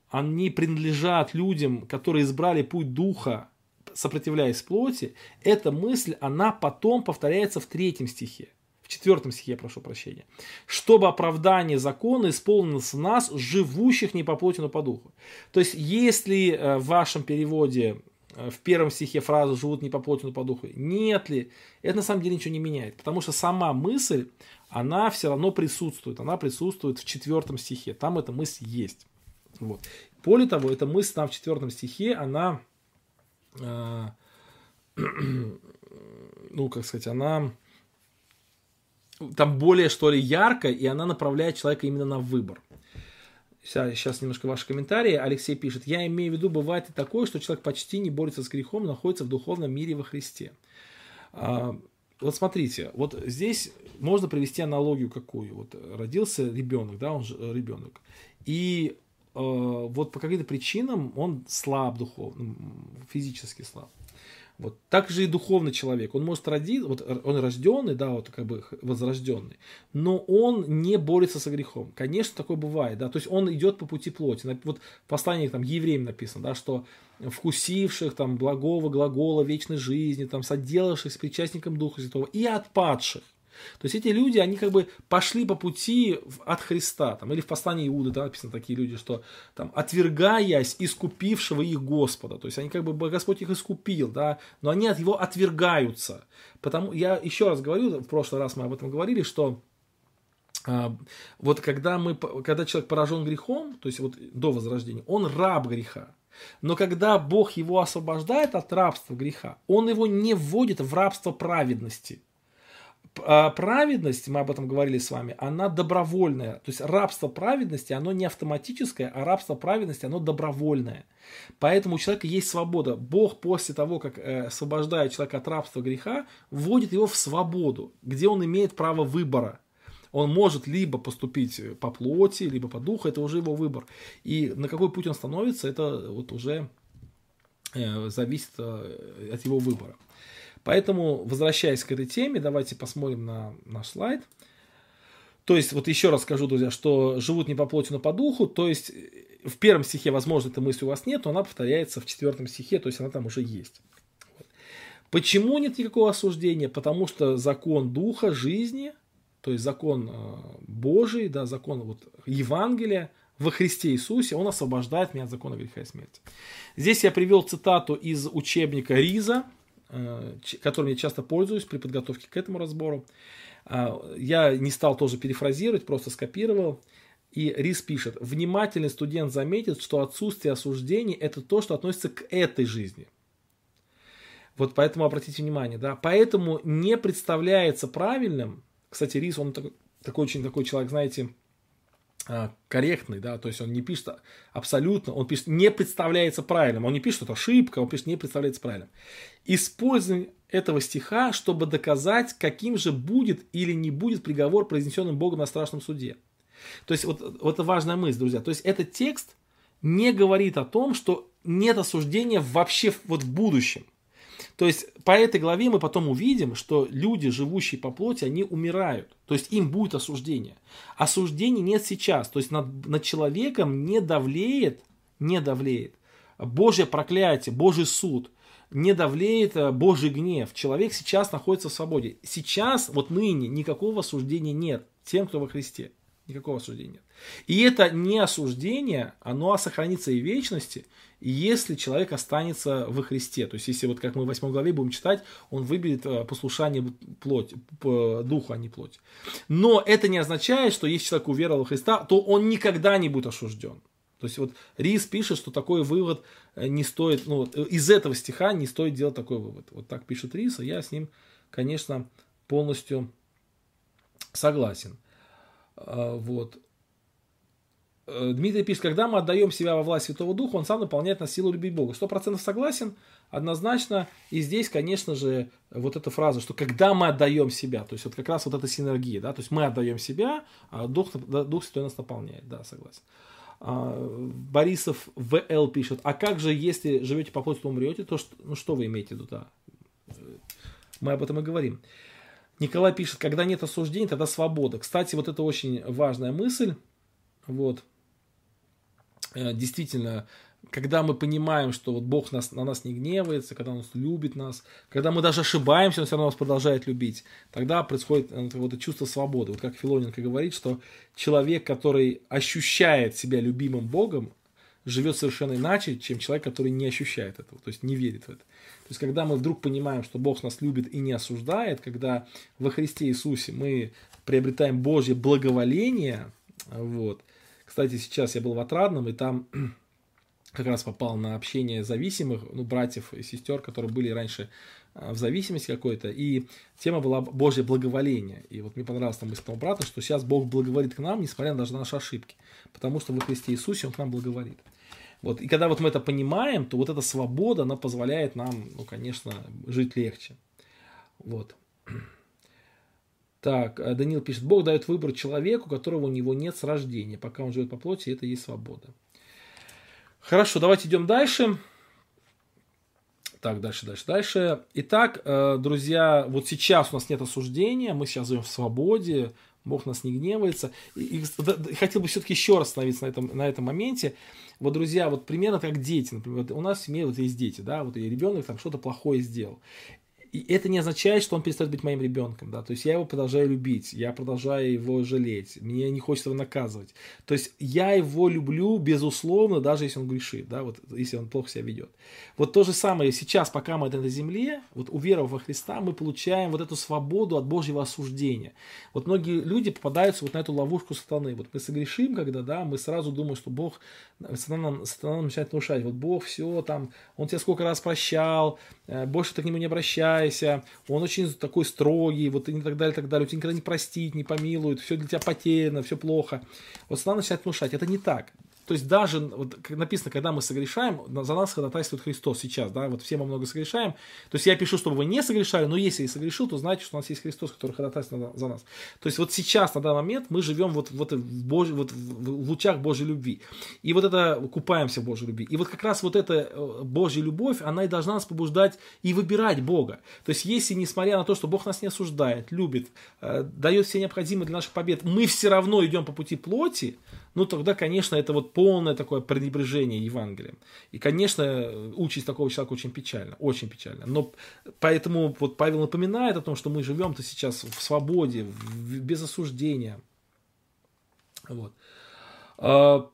они принадлежат людям, которые избрали путь духа, сопротивляясь плоти, эта мысль, она потом повторяется в третьем стихе в четвертом стихе, я прошу прощения, чтобы оправдание закона исполнилось в нас, живущих не по плоти, но по духу. То есть, если э, в вашем переводе э, в первом стихе фраза «живут не по плоти, но по духу», нет ли, это на самом деле ничего не меняет, потому что сама мысль, она все равно присутствует, она присутствует в четвертом стихе, там эта мысль есть. Вот. Более того, эта мысль там в четвертом стихе, она, э, ну, как сказать, она там более, что ли, ярко, и она направляет человека именно на выбор. Сейчас немножко ваши комментарии. Алексей пишет, я имею в виду, бывает и такое, что человек почти не борется с грехом, находится в духовном мире во Христе. А, вот смотрите, вот здесь можно привести аналогию какую. Вот родился ребенок, да, он же э, ребенок. И э, вот по каким-то причинам он слаб духовно, физически слаб. Вот так же и духовный человек. Он может родить, вот он рожденный, да, вот как бы возрожденный, но он не борется со грехом. Конечно, такое бывает, да, то есть он идет по пути плоти. Вот в послании там евреям написано, да, что вкусивших там благого глагола вечной жизни, там соделавших с причастником Духа Святого и отпадших. То есть эти люди, они как бы пошли по пути от Христа, там, или в послании Иуды, да, написано такие люди, что там, отвергаясь искупившего их Господа, то есть они как бы, Господь их искупил, да, но они от его отвергаются. Потому, я еще раз говорю, в прошлый раз мы об этом говорили, что а, вот когда, мы, когда человек поражен грехом, то есть вот до возрождения, он раб греха. Но когда Бог его освобождает от рабства греха, он его не вводит в рабство праведности. А праведность, мы об этом говорили с вами, она добровольная. То есть рабство праведности, оно не автоматическое, а рабство праведности, оно добровольное. Поэтому у человека есть свобода. Бог после того, как э, освобождает человека от рабства греха, вводит его в свободу, где он имеет право выбора. Он может либо поступить по плоти, либо по духу, это уже его выбор. И на какой путь он становится, это вот уже э, зависит э, от его выбора. Поэтому, возвращаясь к этой теме, давайте посмотрим на наш слайд. То есть, вот еще раз скажу, друзья, что живут не по плоти, но по духу. То есть, в первом стихе, возможно, эта мысль у вас нет, но она повторяется в четвертом стихе, то есть она там уже есть. Почему нет никакого осуждения? Потому что закон духа, жизни, то есть закон э, Божий, да, закон вот Евангелия во Христе Иисусе, он освобождает меня от закона греха и смерти. Здесь я привел цитату из учебника Риза, которым я часто пользуюсь при подготовке к этому разбору. А, я не стал тоже перефразировать, просто скопировал. И Рис пишет, внимательный студент заметит, что отсутствие осуждений – это то, что относится к этой жизни. Вот поэтому обратите внимание, да, поэтому не представляется правильным, кстати, Рис, он такой, такой очень такой человек, знаете, корректный, да, то есть он не пишет абсолютно, он пишет не представляется правильным, он не пишет, что это ошибка, он пишет не представляется правильным. Используем этого стиха, чтобы доказать, каким же будет или не будет приговор, произнесенный Богом на страшном суде. То есть вот, вот это важная мысль, друзья. То есть этот текст не говорит о том, что нет осуждения вообще вот в будущем. То есть по этой главе мы потом увидим, что люди, живущие по плоти, они умирают. То есть им будет осуждение. Осуждения нет сейчас. То есть над, над человеком не давлеет, не давлеет Божье проклятие, Божий суд, не давлеет э, Божий гнев. Человек сейчас находится в свободе. Сейчас, вот ныне, никакого осуждения нет тем, кто во Христе. Никакого осуждения нет. И это не осуждение, оно сохранится и в вечности, если человек останется во Христе. То есть, если вот как мы в 8 главе будем читать, он выберет э, послушание плоть, духу, а не плоть. Но это не означает, что если человек уверовал в Христа, то он никогда не будет осужден. То есть вот Рис пишет, что такой вывод э, не стоит, ну, из этого стиха не стоит делать такой вывод. Вот так пишет Рис, и я с ним, конечно, полностью согласен. Вот. Э, Дмитрий пишет, когда мы отдаем себя во власть Святого Духа, он сам наполняет нас силу любить Бога. Сто процентов согласен, однозначно. И здесь, конечно же, вот эта фраза, что когда мы отдаем себя, то есть вот как раз вот эта синергия, да, то есть мы отдаем себя, а Дух, Дух Святой нас наполняет, да, согласен. А, Борисов ВЛ пишет, а как же, если живете по плоти, то умрете, то что, ну что вы имеете в виду, да? Мы об этом и говорим. Николай пишет, когда нет осуждения, тогда свобода. Кстати, вот это очень важная мысль. Вот. Э, действительно, когда мы понимаем, что вот Бог нас, на нас не гневается, когда Он любит нас, когда мы даже ошибаемся, Он все равно нас продолжает любить, тогда происходит э, вот это чувство свободы. Вот как Филоненко говорит, что человек, который ощущает себя любимым Богом, живет совершенно иначе, чем человек, который не ощущает этого, то есть не верит в это. То есть, когда мы вдруг понимаем, что Бог нас любит и не осуждает, когда во Христе Иисусе мы приобретаем Божье благоволение, вот. Кстати, сейчас я был в Отрадном, и там как раз попал на общение зависимых, ну, братьев и сестер, которые были раньше а, в зависимости какой-то, и тема была Божье благоволение. И вот мне понравилась там мысль того брата, что сейчас Бог благоволит к нам, несмотря даже на наши ошибки, потому что во Христе Иисусе Он к нам благоволит. Вот. И когда вот мы это понимаем, то вот эта свобода, она позволяет нам, ну, конечно, жить легче. Вот. Так, э, Данил пишет, Бог дает выбор человеку, которого у него нет с рождения. Пока он живет по плоти, это и есть свобода. Хорошо, давайте идем дальше. Так, дальше, дальше, дальше. Итак, э, друзья, вот сейчас у нас нет осуждения, мы сейчас живем в свободе, Бог нас не гневается. И, и хотел бы все-таки еще раз остановиться на этом, на этом моменте. Вот, друзья, вот примерно как дети, например, у нас в семье вот есть дети, да, вот и ребенок там что-то плохое сделал. И это не означает, что он перестает быть моим ребенком, да, то есть я его продолжаю любить, я продолжаю его жалеть, мне не хочется его наказывать. То есть я его люблю, безусловно, даже если он грешит, да, вот если он плохо себя ведет. Вот то же самое сейчас, пока мы на этой земле, вот уверовав во Христа, мы получаем вот эту свободу от Божьего осуждения. Вот многие люди попадаются вот на эту ловушку сатаны. Вот мы согрешим, когда, да, мы сразу думаем, что Бог, сатана сатана начинает внушать, вот Бог все там, он тебя сколько раз прощал, больше ты к нему не обращайся, он очень такой строгий, вот и так далее, так далее, он тебя никогда не простит, не помилует, все для тебя потеряно, все плохо. Вот сатана начинает внушать, это не так. То есть даже, вот, как написано, когда мы согрешаем, за нас ходатайствует Христос сейчас, да, вот все мы много согрешаем. То есть я пишу, чтобы вы не согрешали, но если и согрешил, то знайте, что у нас есть Христос, который ходатайствует за нас. То есть вот сейчас, на данный момент, мы живем вот, вот, в, Божь, вот в лучах Божьей любви. И вот это, купаемся в Божьей любви. И вот как раз вот эта э, Божья любовь, она и должна нас побуждать и выбирать Бога. То есть если, несмотря на то, что Бог нас не осуждает, любит, э, дает все необходимое для наших побед, мы все равно идем по пути плоти, ну тогда, конечно, это вот полное такое пренебрежение Евангелием. И, конечно, участь такого человека очень печальна, очень печальна. Но поэтому вот Павел напоминает о том, что мы живем-то сейчас в свободе, в, без осуждения. Вот. А,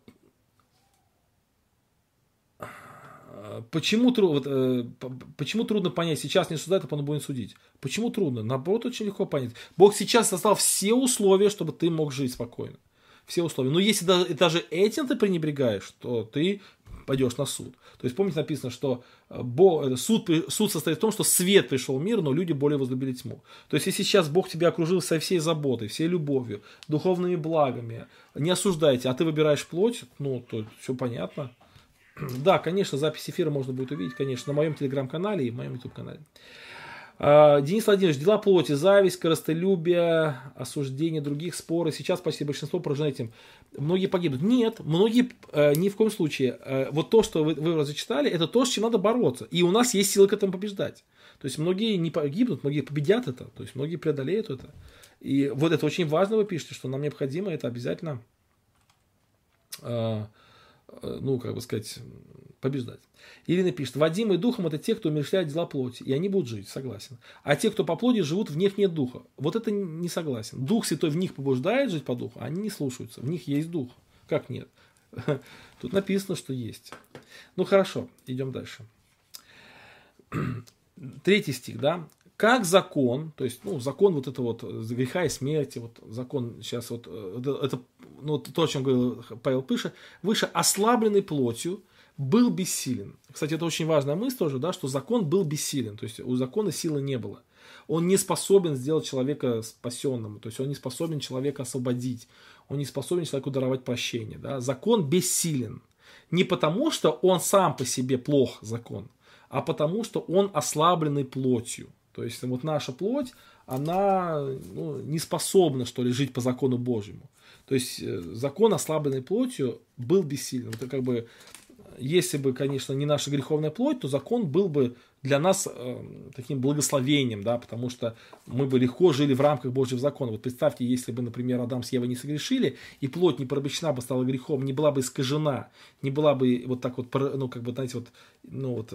Почему, вот, э, почему трудно понять, сейчас не судят, а потом будет судить? Почему трудно? Наоборот, очень легко понять. Бог сейчас создал все условия, чтобы ты мог жить спокойно. Все условия. Но если даже этим ты пренебрегаешь, то ты пойдешь на суд. То есть, помните, написано, что э, Бог, э, суд, суд состоит в том, что свет пришел в мир, но люди более возлюбили тьму. То есть, если сейчас Бог тебя окружил со всей заботой, всей любовью, духовными благами, не осуждайте, а ты выбираешь плоть, ну, то все понятно. Да, конечно, запись эфира можно будет увидеть, конечно, на моем телеграм-канале и в моем YouTube-канале. А, Денис Владимирович, дела плоти, зависть, коростолюбие, осуждение других, споры. Сейчас почти большинство поражено этим. Многие погибнут. Нет, многие э, ни в коем случае. Э, вот то, что вы, вы зачитали, это то, с чем надо бороться. И у нас есть силы к этому побеждать. То есть многие не погибнут, многие победят это. То есть многие преодолеют это. И вот это очень важно, вы пишете, что нам необходимо это обязательно э, Э, ну, как бы сказать, побеждать. Ирина пишет, Вадим и духом это те, кто умерщвляет дела плоти, и они будут жить, согласен. А те, кто по плоти живут, в них нет духа. Вот это не согласен. Дух Святой в них побуждает жить по духу, а они не слушаются. В них есть дух. Как нет? Тут написано, что есть. Ну хорошо, идем дальше. Третий стих, да как закон, то есть, ну, закон вот это вот греха и смерти, вот закон сейчас вот, э, это, ну, то, о чем говорил Павел Пыша, выше ослабленный плотью, был бессилен. Кстати, это очень важная мысль тоже, да, что закон был бессилен, то есть у закона силы не было. Он не способен сделать человека спасенным, то есть он не способен человека освободить, он не способен человеку даровать прощение. Да. Закон бессилен. Не потому, что он сам по себе плох, закон, а потому, что он ослабленный плотью. То есть вот наша плоть, она ну, не способна, что ли, жить по закону Божьему. То есть э, закон, ослабленный плотью, был бессилен. Это как бы, если бы, конечно, не наша греховная плоть, то закон был бы для нас э, таким благословением, да, потому что мы бы легко жили в рамках Божьего закона. Вот представьте, если бы, например, Адам с Евой не согрешили, и плоть не порабощена бы стала грехом, не была бы искажена, не была бы вот так вот, ну, как бы, знаете, вот, ну, вот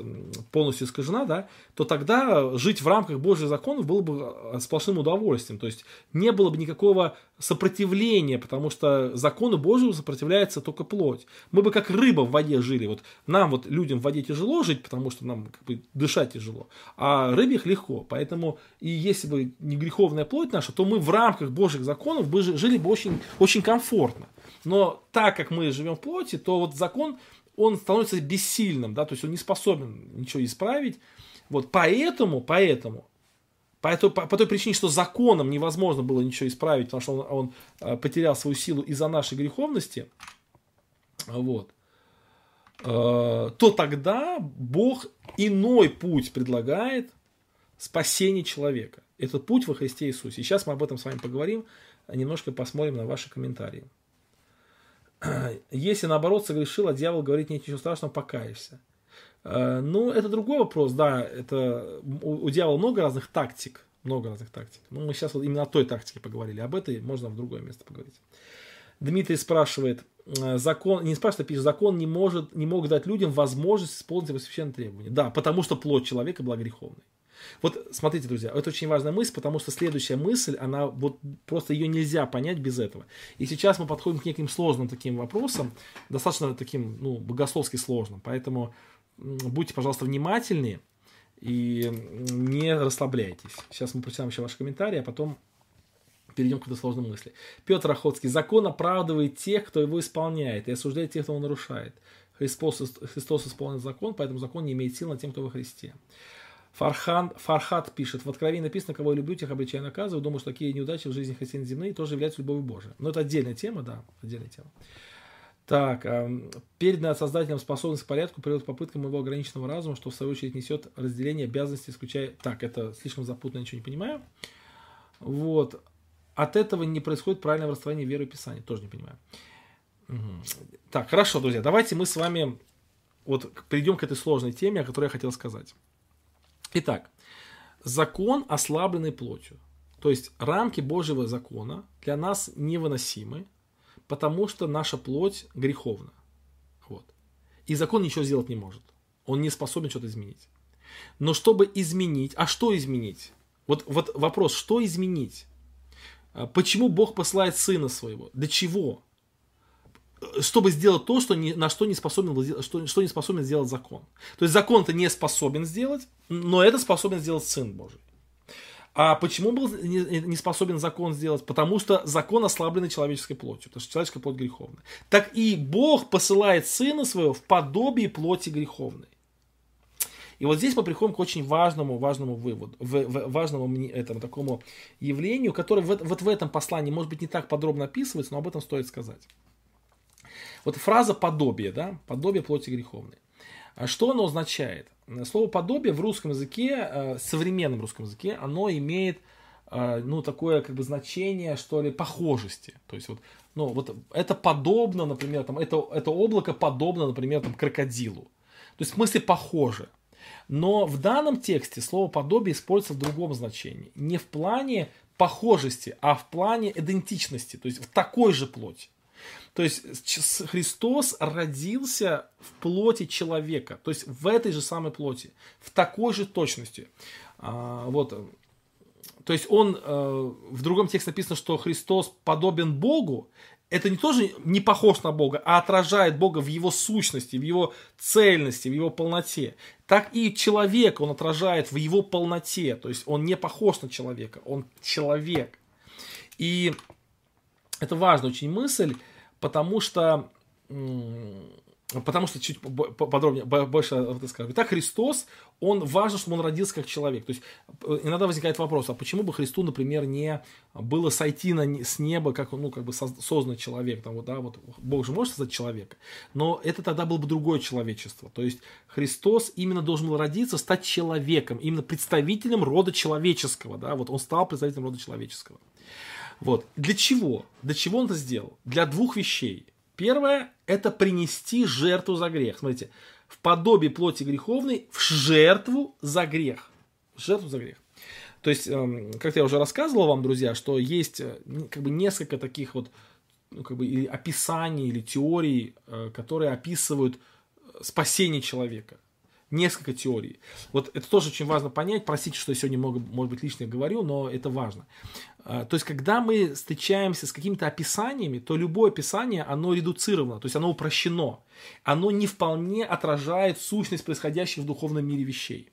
полностью искажена, да, то тогда жить в рамках Божьих законов было бы э, сплошным удовольствием. То есть не было бы никакого сопротивления, потому что закону Божьему сопротивляется только плоть. Мы бы как рыба в воде жили. Вот нам, вот людям в воде тяжело жить, потому что нам как бы, дышать тяжело. А рыбьих легко. Поэтому и если бы не греховная плоть наша, то мы в рамках Божьих законов бы жили бы очень, очень комфортно. Но так как мы живем в плоти, то вот закон, он становится бессильным, да, то есть он не способен ничего исправить. Вот поэтому, поэтому по, этой, по, по той причине, что законом невозможно было ничего исправить, потому что он, он э, потерял свою силу из-за нашей греховности, вот, Э, то тогда Бог иной путь предлагает спасения человека. Этот путь во Христе Иисусе. Сейчас мы об этом с вами поговорим, немножко посмотрим на ваши комментарии. Если наоборот согрешил, а дьявол говорит, нет ничего страшного, покаешься. Э, ну, это другой вопрос, да, это у, у дьявола много разных тактик, много разных тактик. Ну, мы сейчас вот именно о той тактике поговорили, об этой можно в другое место поговорить. Дмитрий спрашивает, Э, закон, не спрашивает, а пишет, закон не, может, не мог дать людям возможность исполнить его священные требования. Да, потому что плоть человека была греховной. Вот смотрите, друзья, это очень важная мысль, потому что следующая мысль, она вот просто ее нельзя понять без этого. И сейчас мы подходим к неким сложным таким вопросам, достаточно таким, ну, богословски сложным. Поэтому будьте, пожалуйста, внимательнее и не расслабляйтесь. Сейчас мы прочитаем еще ваши комментарии, а потом перейдем к этой сложной мысли. Петр Охотский. Закон оправдывает тех, кто его исполняет, и осуждает тех, кто его нарушает. Христос, Христос исполнил закон, поэтому закон не имеет сил над тем, кто во Христе. Фархан, Фархат пишет, в Откровении написано, кого я люблю, тех обличаю наказываю. Думаю, что такие неудачи в жизни христиан земные тоже являются любовью Божией. Но это отдельная тема, да, отдельная тема. Так, э, переданная создателем способность к порядку приводит к попыткам его ограниченного разума, что в свою очередь несет разделение обязанностей, исключая... Так, это слишком запутанно, ничего не понимаю. Вот от этого не происходит правильное расставание веры и Писания. Тоже не понимаю. Угу. Так, хорошо, друзья, давайте мы с вами вот перейдем к этой сложной теме, о которой я хотел сказать. Итак, закон, ослабленный плотью. То есть рамки Божьего закона для нас невыносимы, потому что наша плоть греховна. Вот. И закон ничего сделать не может. Он не способен что-то изменить. Но чтобы изменить, а что изменить? Вот, вот вопрос, что изменить? А почему Бог посылает Сына Своего? Для чего? Чтобы сделать то, что не, на что не, способен, что, что не способен сделать закон. То есть закон это не способен сделать, но это способен сделать Сын Божий. А почему был не способен закон сделать? Потому что закон ослабленный человеческой плотью, потому что человеческая плоть греховная. Так и Бог посылает Сына Своего в подобие плоти греховной. И вот здесь мы приходим к очень важному, важному выводу, в, в, важному этому такому явлению, которое в, вот в этом послании, может быть, не так подробно описывается, но об этом стоит сказать. Вот фраза подобие, да, подобие плоти греховной. А что оно означает? Слово подобие в русском языке, э, современном русском языке, оно имеет э, ну, такое как бы значение, что ли, похожести. То есть вот, ну, вот это подобно, например, там, это, это облако подобно, например, там, крокодилу. То есть в смысле похоже. Но в данном тексте слово подобие используется в другом значении. Не в плане похожести, а в плане идентичности, то есть в такой же плоти. То есть Христос родился в плоти человека, то есть в этой же самой плоти, в такой же точности. А, вот. То есть он, э, в другом тексте написано, что Христос подобен Богу, это не тоже не похож на Бога, а отражает Бога в его сущности, в его цельности, в его полноте. Так и человек он отражает в его полноте. То есть он не похож на человека, он человек. И это важная очень мысль, потому что Потому что чуть подробнее, больше это скажу. Итак, Христос, он важно, чтобы он родился как человек. То есть э, иногда возникает вопрос, а почему бы Христу, например, не было сойти на, с неба, как, ну, как бы создан человек, там, вот, да, вот Бог же может создать человека, но это тогда было бы другое человечество. То есть Христос именно должен был родиться, стать человеком, именно представителем рода человеческого, да, вот он стал представителем рода человеческого. Вот. Для чего? Для чего он это сделал? Для двух вещей. Первое – это принести жертву за грех. Смотрите, в подобии плоти греховной в жертву за грех. В жертву за грех. То есть, эм, как я уже рассказывал вам, друзья, что есть э, как бы несколько таких вот ну, как бы, или описаний или теорий, э, которые описывают э, спасение человека несколько теорий. Вот это тоже очень важно понять. Простите, что я сегодня много, может быть, лишнее говорю, но это важно. А, то есть, когда мы встречаемся с какими-то описаниями, то любое описание, оно редуцировано, то есть оно упрощено. Оно не вполне отражает сущность происходящих в духовном мире вещей.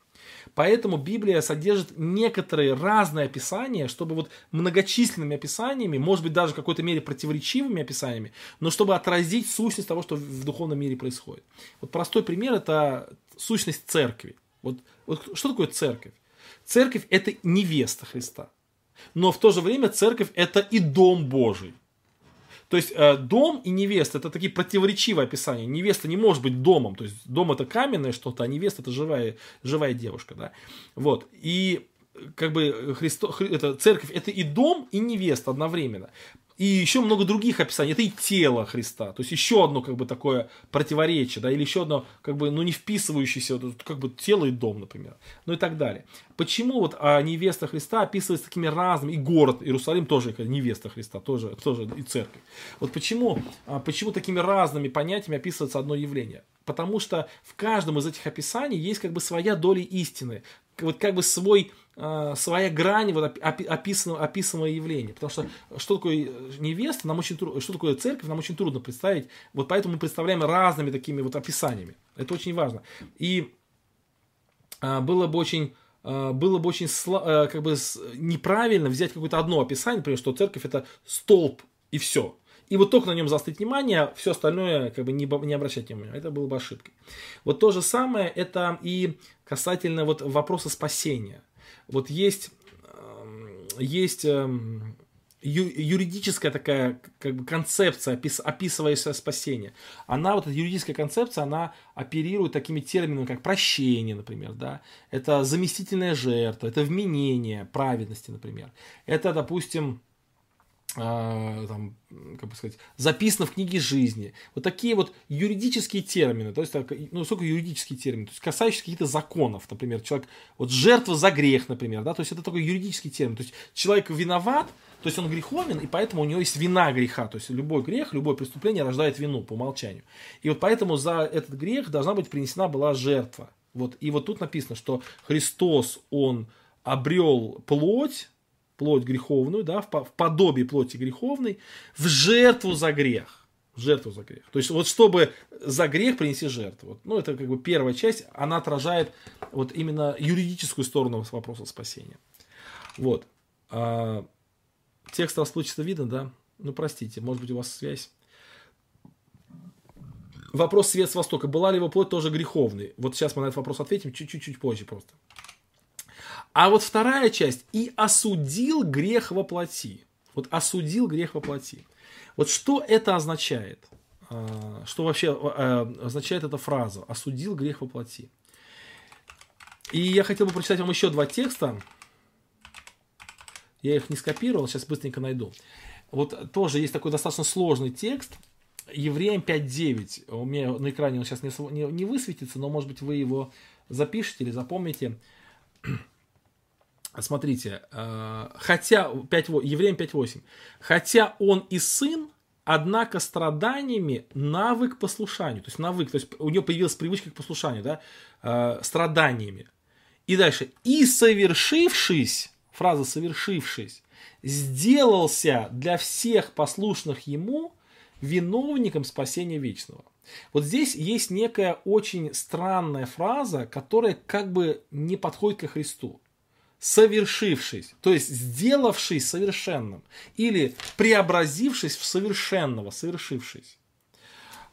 Поэтому Библия содержит некоторые разные описания, чтобы вот многочисленными описаниями, может быть даже в какой-то мере противоречивыми описаниями, но чтобы отразить сущность того, что в духовном мире происходит. Вот простой пример это сущность церкви. Вот, вот что такое церковь? Церковь это невеста Христа. Но в то же время церковь это и дом Божий. То есть э, дом и невеста это такие противоречивые описания. Невеста не может быть домом. То есть дом это каменное что-то, а невеста это живая, живая девушка. Да? Вот. И как бы Христо, это, церковь это и дом, и невеста одновременно. И еще много других описаний. Это и тело Христа. То есть еще одно как бы такое противоречие, да, или еще одно как бы, ну, не вписывающееся, как бы тело и дом, например. Ну и так далее. Почему вот а невеста Христа описывается такими разными, и город Иерусалим тоже невеста Христа, тоже, тоже и церковь. Вот почему, а, почему такими разными понятиями описывается одно явление? Потому что в каждом из этих описаний есть как бы своя доля истины, вот как бы свой Э, своя грань вот, описанного, описанного явления. Потому что что такое невеста, нам очень трудно, что такое церковь, нам очень трудно представить. Вот поэтому мы представляем разными такими вот описаниями. Это очень важно. И а, было бы очень а, было бы очень а, как бы неправильно взять какое-то одно описание, например, что церковь это столб и все. И вот только на нем заострить внимание, все остальное как бы не, не обращать внимания. Это было бы ошибкой. Вот то же самое это и касательно вот вопроса спасения вот есть, эм, есть эм, юридическая такая как бы концепция, описывающая спасение. Она, вот эта юридическая концепция, она оперирует такими терминами, как прощение, например, да, это заместительная жертва, это вменение праведности, например. Это, допустим, там, как бы сказать, записано в книге жизни. Вот такие вот юридические термины, то есть, ну, сколько юридические термины, то есть, касающиеся каких-то законов, например, человек, вот жертва за грех, например, да, то есть, это такой юридический термин, то есть, человек виноват, то есть, он греховен, и поэтому у него есть вина греха, то есть, любой грех, любое преступление рождает вину по умолчанию. И вот поэтому за этот грех должна быть принесена была жертва. Вот, и вот тут написано, что Христос, он обрел плоть, плоть греховную, да, в подобии плоти греховной, в жертву за грех. Жертву за грех. То есть вот чтобы за грех принести жертву. Вот, ну, это как бы первая часть, она отражает вот именно юридическую сторону вопроса спасения. Вот. А, текст расплывчато видно, да? Ну, простите, может быть, у вас связь. Вопрос свет с востока. Была ли его плоть тоже греховной? Вот сейчас мы на этот вопрос ответим чуть-чуть позже просто. А вот вторая часть. И осудил грех во плоти. Вот осудил грех во плоти. Вот что это означает? А, что вообще а, означает эта фраза? Осудил грех во плоти. И я хотел бы прочитать вам еще два текста. Я их не скопировал, сейчас быстренько найду. Вот тоже есть такой достаточно сложный текст. Евреям 5.9. У меня на экране он сейчас не, не, не высветится, но может быть вы его запишете или запомните. Смотрите, э, хотя 5, Евреям 5.8. Хотя он и сын, однако страданиями навык послушанию. То есть навык, то есть у него появилась привычка к послушанию, да, э, страданиями. И дальше. И совершившись, фраза совершившись, сделался для всех послушных ему виновником спасения вечного. Вот здесь есть некая очень странная фраза, которая как бы не подходит ко Христу совершившись, то есть сделавшись совершенным, или преобразившись в совершенного, совершившись.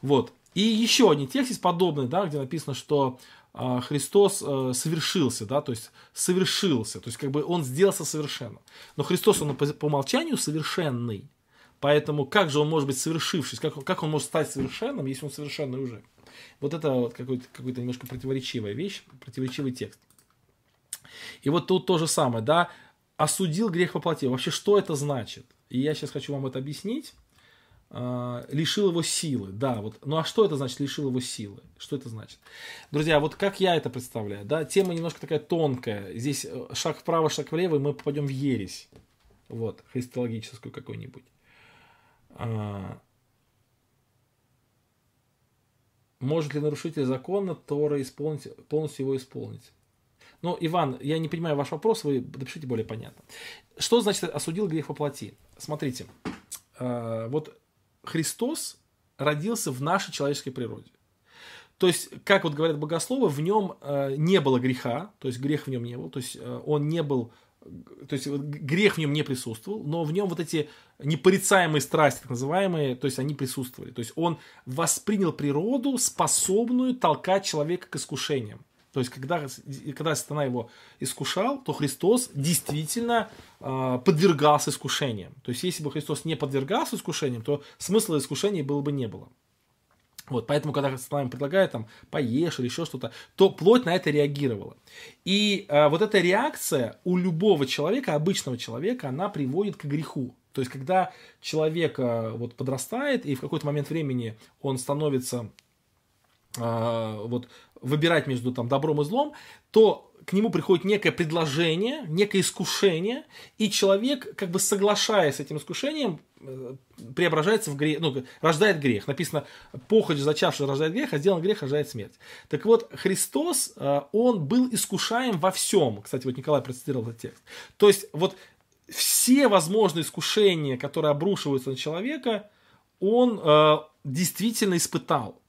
Вот. И еще один текст есть подобный, да, где написано, что э, Христос э, совершился, да, то есть совершился, то есть как бы он сделался совершенным. Но Христос, он по, по умолчанию совершенный. Поэтому как же он может быть совершившись, как, как он может стать совершенным, если он совершенный уже? Вот это вот какой-то, какой-то немножко противоречивая вещь, противоречивый текст. И вот тут то же самое, да, осудил грех воплоти. Вообще, что это значит? И я сейчас хочу вам это объяснить. А, лишил его силы, да, вот. Ну а что это значит, лишил его силы? Что это значит? Друзья, вот как я это представляю, да, тема немножко такая тонкая. Здесь э, шаг вправо, шаг влево, и мы попадем в ересь. Вот, христологическую какую-нибудь. А, может ли нарушитель закона Тора исполнить, полностью его исполнить? Но, Иван, я не понимаю ваш вопрос, вы напишите более понятно. Что значит осудил грех воплоти? Смотрите, э, вот Христос родился в нашей человеческой природе. То есть, как вот говорят богословы, в нем э, не было греха, то есть грех в нем не был, то есть э, он не был, то есть грех в нем не присутствовал, но в нем вот эти непорицаемые страсти, так называемые, то есть они присутствовали. То есть он воспринял природу, способную толкать человека к искушениям. То есть, когда, когда сатана его искушал, то Христос действительно э, подвергался искушениям. То есть, если бы Христос не подвергался искушениям, то смысла искушения было бы не было. Вот, поэтому, когда сатана ему предлагает там поешь или еще что-то, то плоть на это реагировала. И э, вот эта реакция у любого человека, обычного человека, она приводит к греху. То есть, когда человек э, вот подрастает, и в какой-то момент времени он становится э, вот выбирать между там, добром и злом, то к нему приходит некое предложение, некое искушение, и человек, как бы соглашаясь с этим искушением, э, преображается в грех, ну, рождает грех. Написано, похоть зачавший рождает грех, а сделан грех рождает смерть. Так вот, Христос, э, он был искушаем во всем. Кстати, вот Николай процитировал этот текст. То есть, вот все возможные искушения, которые обрушиваются на человека, он э, действительно испытал.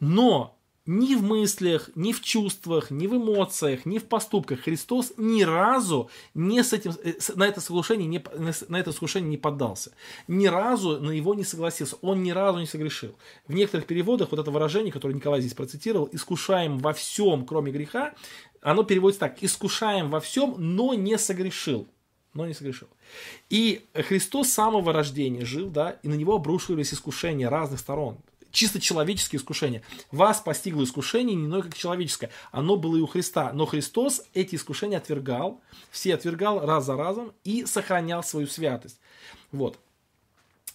Но ни в мыслях, ни в чувствах, ни в эмоциях, ни в поступках Христос ни разу не с этим, э, на это соглашение не, на это соглашение не поддался. Ни разу на его не согласился. Он ни разу не согрешил. В некоторых переводах вот это выражение, которое Николай здесь процитировал, «искушаем во всем, кроме греха», оно переводится так, «искушаем во всем, но не согрешил» но не согрешил. И Христос с самого рождения жил, да, и на него обрушивались искушения разных сторон чисто человеческие искушения. Вас постигло искушение не иное, как человеческое. Оно было и у Христа. Но Христос эти искушения отвергал, все отвергал раз за разом и сохранял свою святость. Вот.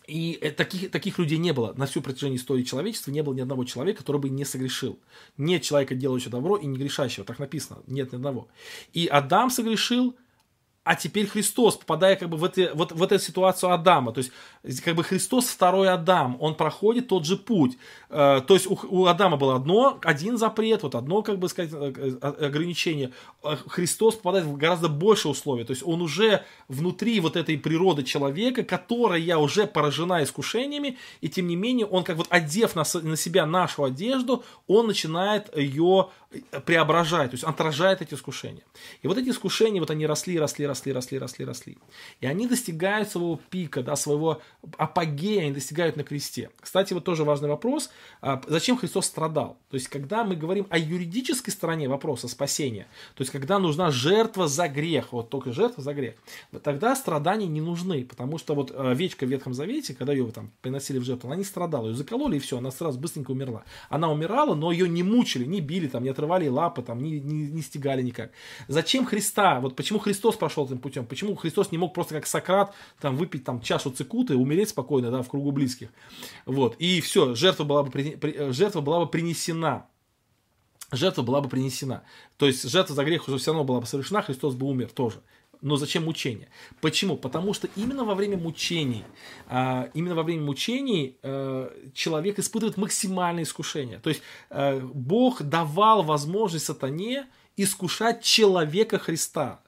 И э, таких, таких людей не было. На всю протяжении истории человечества не было ни одного человека, который бы не согрешил. Нет человека, делающего добро и не грешащего. Так написано. Нет ни одного. И Адам согрешил, а теперь Христос, попадая как бы в, эти, вот, в эту ситуацию Адама, то есть как бы Христос второй Адам, он проходит тот же путь. Э, то есть у, у Адама было одно, один запрет, вот одно, как бы сказать, э, э, ограничение. Христос попадает в гораздо больше условий, то есть он уже внутри вот этой природы человека, которая уже поражена искушениями, и тем не менее он как вот одев на, на себя нашу одежду, он начинает ее преображать, то есть отражает эти искушения. И вот эти искушения, вот они росли, росли, росли, росли, росли, росли. И они достигают своего пика, да, своего апогея, они достигают на кресте. Кстати, вот тоже важный вопрос, а, зачем Христос страдал? То есть, когда мы говорим о юридической стороне вопроса спасения, то есть, когда нужна жертва за грех, вот только жертва за грех, тогда страдания не нужны, потому что вот а, овечка в Ветхом Завете, когда ее там приносили в жертву, она не страдала, ее закололи и все, она сразу быстренько умерла. Она умирала, но ее не мучили, не били, там, не отрывали лапы, там, не, не, не стегали никак. Зачем Христа? Вот почему Христос прошел этим путем? Почему Христос не мог просто как Сократ там выпить там чашу цикуты, умереть спокойно, да, в кругу близких? Вот. И все, жертва была бы, жертва была бы принесена. Жертва была бы принесена. То есть жертва за грех уже все равно была бы совершена, Христос бы умер тоже. Но зачем мучение? Почему? Потому что именно во время мучений, а, именно во время мучений э, человек испытывает максимальное искушение. То есть э, Бог давал возможность сатане искушать человека Христа.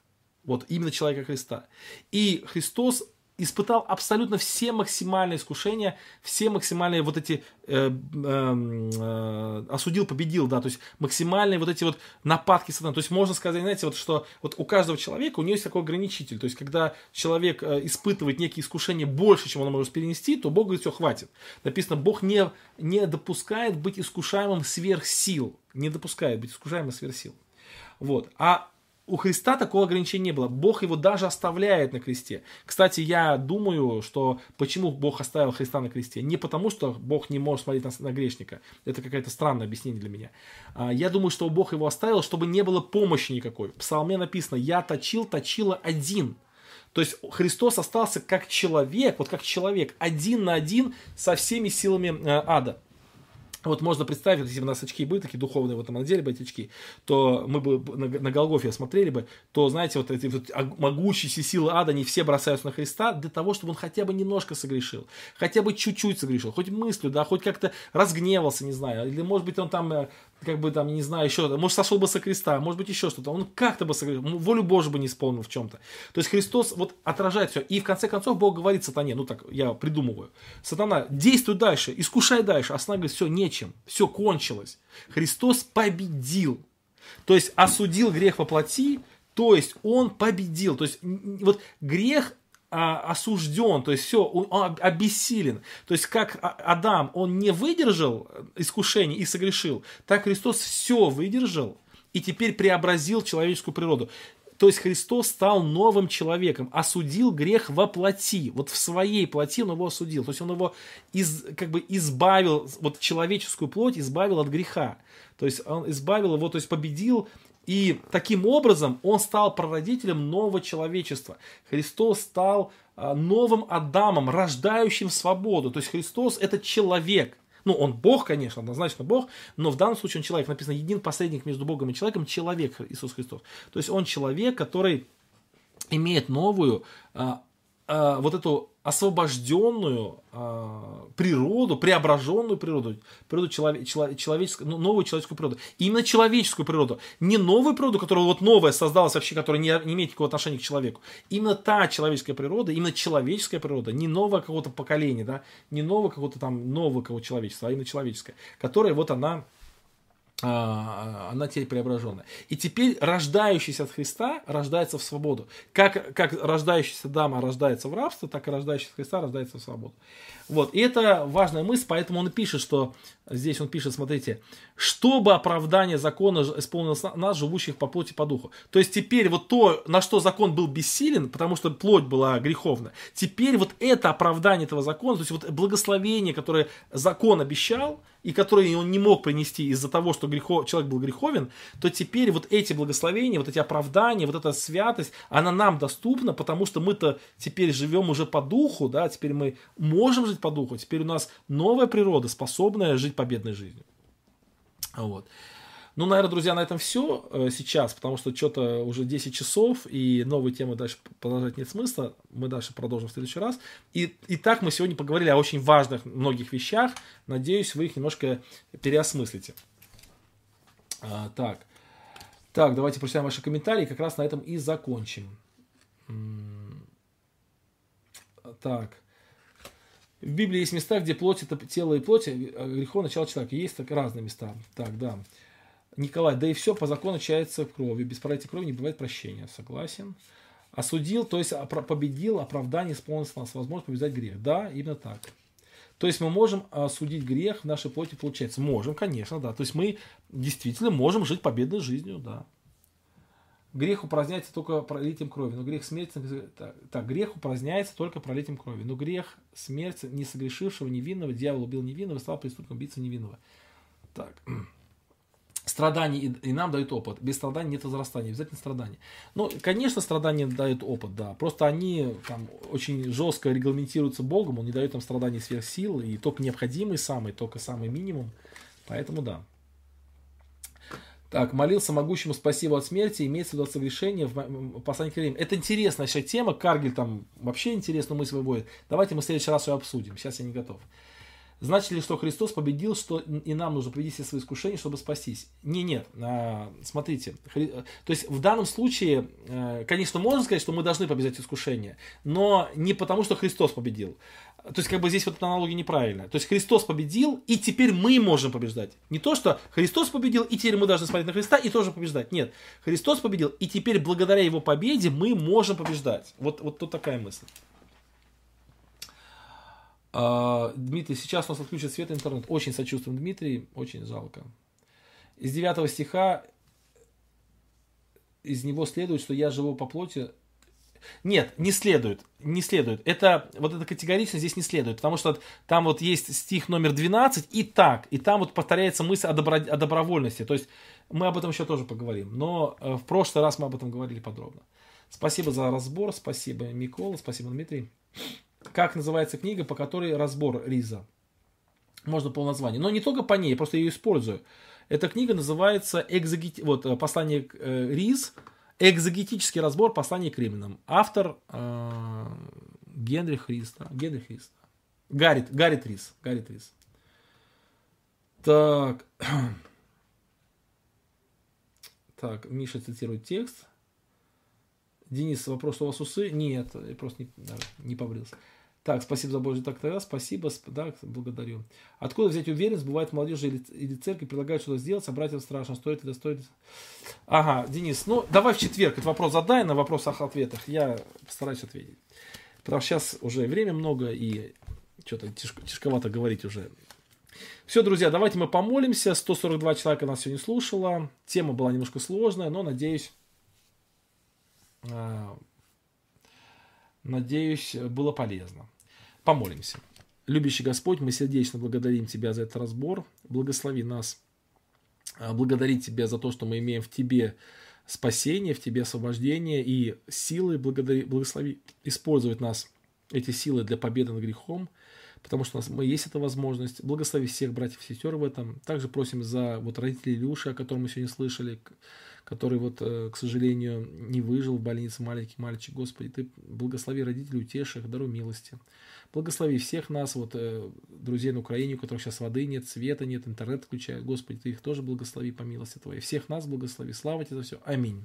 Вот именно человека Христа. И Христос испытал абсолютно все максимальные искушения, все максимальные вот эти э, э, э, осудил, победил, да, то есть максимальные вот эти вот нападки сатаны. То есть можно сказать, знаете, вот что вот у каждого человека у него есть такой ограничитель. То есть когда человек э, испытывает некие искушения больше, чем он может перенести, то Бог говорит, все, хватит. Написано, Бог не, не допускает быть искушаемым сверх сил. Не допускает быть искушаемым сверх сил. Вот. А у Христа такого ограничения не было. Бог его даже оставляет на кресте. Кстати, я думаю, что почему Бог оставил Христа на кресте? Не потому, что Бог не может смотреть на, на грешника. Это какое-то странное объяснение для меня. А, я думаю, что Бог его оставил, чтобы не было помощи никакой. В псалме написано «Я точил, точила один». То есть Христос остался как человек, вот как человек, один на один со всеми силами э, ада. Вот можно представить, если бы у нас очки были такие духовные, вот надели бы эти очки, то мы бы на, на Голгофе смотрели бы, то, знаете, вот эти вот могущиеся силы ада, они все бросаются на Христа для того, чтобы он хотя бы немножко согрешил, хотя бы чуть-чуть согрешил, хоть мыслью, да, хоть как-то разгневался, не знаю, или, может быть, он там э, как бы там, не знаю, еще, может, сошел бы со креста, может быть, еще что-то. Он как-то бы волю Божию бы не исполнил в чем-то. То есть Христос вот отражает все. И в конце концов Бог говорит сатане, ну так я придумываю, сатана, действуй дальше, искушай дальше. А сатана говорит, все, нечем, все кончилось. Христос победил. То есть осудил грех во плоти, то есть он победил. То есть вот грех а, осужден, то есть все, он обессилен. То есть как а, Адам, он не выдержал искушений и согрешил, так Христос все выдержал и теперь преобразил человеческую природу. То есть Христос стал новым человеком, осудил грех во плоти, вот в своей плоти он его осудил. То есть он его из, как бы избавил, вот человеческую плоть избавил от греха. То есть он избавил его, то есть победил и таким образом он стал прародителем нового человечества. Христос стал а, новым Адамом, рождающим свободу. То есть Христос это человек. Ну, он Бог, конечно, однозначно Бог, но в данном случае он человек. Написано, един посредник между Богом и человеком, человек Иисус Христос. То есть он человек, который имеет новую, а, а, вот эту освобожденную э, природу, преображенную природу, природу человек, человеческую, ну, новую человеческую природу. Именно человеческую природу. Не новую природу, которая вот новая создалась вообще, которая не, не имеет никакого отношения к человеку. Именно та человеческая природа, именно человеческая природа, не новое какого-то поколения, да, не нового какого-то там нового какого человечества, а именно человеческая, которая вот она она теперь преображенная. И теперь рождающийся от Христа рождается в свободу. Как, как рождающаяся дама рождается в рабство, так и рождающийся Христа рождается в свободу. Вот. И это важная мысль, поэтому он пишет, что здесь он пишет, смотрите, чтобы оправдание закона исполнилось нас, живущих по плоти по духу. То есть теперь вот то, на что закон был бессилен, потому что плоть была греховна, теперь вот это оправдание этого закона, то есть вот благословение, которое закон обещал, и которые он не мог принести из-за того, что грехов, человек был греховен, то теперь вот эти благословения, вот эти оправдания, вот эта святость, она нам доступна, потому что мы-то теперь живем уже по духу, да, теперь мы можем жить по духу, теперь у нас новая природа, способная жить победной жизнью. Вот. Ну, наверное, друзья, на этом все э, сейчас, потому что что-то уже 10 часов, и новые темы дальше продолжать нет смысла. Мы дальше продолжим в следующий раз. И, и так мы сегодня поговорили о очень важных многих вещах. Надеюсь, вы их немножко переосмыслите. А, так. Так, давайте прочитаем ваши комментарии. Как раз на этом и закончим. Так. В Библии есть места, где плоть это тело и плоть, а грехов начало человека. Есть так разные места. Так, да. Николай, да и все по закону чается кровью. Без пролития крови не бывает прощения. Согласен. Осудил, то есть победил, оправдание исполнилось нас, возможность побеждать грех. Да, именно так. То есть мы можем осудить грех в нашей плоти, получается. Можем, конечно, да. То есть мы действительно можем жить победной жизнью, да. Грех упраздняется только пролитием крови, но грех смерти... Так, так, грех упраздняется только пролитием крови, но грех смерти не согрешившего невинного, дьявол убил невинного, стал преступником убийца невинного. Так. Страдания и, и нам дают опыт. Без страданий нет возрастания, обязательно страдания. Ну, конечно, страдания дают опыт, да. Просто они там очень жестко регламентируются Богом, он не дает нам страданий сверх сил, и только необходимый самый, только самый минимум. Поэтому да. Так, молился могущему спасибо от смерти, имеется в виду от совершения в послании к Римлянам. Это интересная вообще тема, Каргель там вообще интересную мысль выводит. Давайте мы в следующий раз ее обсудим, сейчас я не готов. Значит ли, что Христос победил, что и нам нужно победить все свои искушения, чтобы спастись? Не, нет. А, смотрите, то есть в данном случае, э, конечно, можно сказать, что мы должны победить искушения, но не потому, что Христос победил. То есть, как бы здесь вот эта аналогия неправильная. То есть, Христос победил, и теперь мы можем побеждать. Не то, что Христос победил, и теперь мы должны смотреть на Христа и тоже побеждать. Нет, Христос победил, и теперь благодаря Его победе мы можем побеждать. Вот, вот тут такая мысль. А, Дмитрий, сейчас у нас отключат свет и интернет. Очень сочувствуем, Дмитрий, очень жалко. Из 9 стиха, из него следует, что я живу по плоти. Нет, не следует, не следует. Это, вот это категорично здесь не следует, потому что там вот есть стих номер 12 и так, и там вот повторяется мысль о, добро, о добровольности. То есть мы об этом еще тоже поговорим, но э, в прошлый раз мы об этом говорили подробно. Спасибо за разбор, спасибо Микола, спасибо Дмитрий как называется книга, по которой разбор Риза. Можно по названию. Но не только по ней, я просто ее использую. Эта книга называется экзогет... вот, э, «Послание э, Риз», экзогетический разбор послания к римлянам. Автор э, Генрих Риз. Да? Генрих Риз. Гаррит, Гаррит Риз. Гаррит Риз. Так. Так, Миша цитирует текст. Денис, вопрос, у вас усы? Нет, я просто не, да, не побрился. Так, спасибо за Божий так тогда, спасибо, да, благодарю. Откуда взять уверенность, бывает молодежи или, или церкви предлагают что-то сделать, а братьям страшно, стоит это, стоит Ага, Денис, ну давай в четверг этот вопрос задай на вопросах-ответах, я постараюсь ответить. Потому что сейчас уже время много и что-то тяжко, тяжковато говорить уже. Все, друзья, давайте мы помолимся. 142 человека нас сегодня слушало. Тема была немножко сложная, но надеюсь, а, надеюсь, было полезно. Помолимся. Любящий Господь, мы сердечно благодарим Тебя за этот разбор. Благослови нас а, благодарить Тебя за то, что мы имеем в Тебе спасение, в Тебе освобождение и силы. Благодари, благослови использовать нас, эти силы для победы над грехом, потому что у нас мы, есть эта возможность. Благослови всех братьев и сестер в этом. Также просим за вот родителей Илюши, о котором мы сегодня слышали, который вот, э, к сожалению, не выжил в больнице, маленький мальчик. Господи, Ты благослови родителей, утеши их, даруй милости. Благослови всех нас, вот, э, друзей на Украине, у которых сейчас воды нет, света нет, интернет включают. Господи, Ты их тоже благослови по милости Твоей. Всех нас благослови. Слава Тебе за все. Аминь.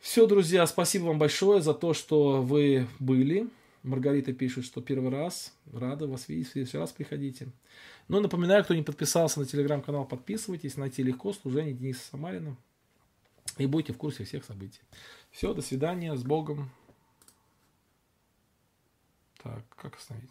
Все, друзья, спасибо вам большое за то, что вы были. Маргарита пишет, что первый раз. Рада вас видеть. В следующий раз приходите. Но напоминаю, кто не подписался на телеграм-канал, подписывайтесь. Найти легко. Служение Дениса Самарина. И будете в курсе всех событий. Все, до свидания. С Богом. Так, как остановить?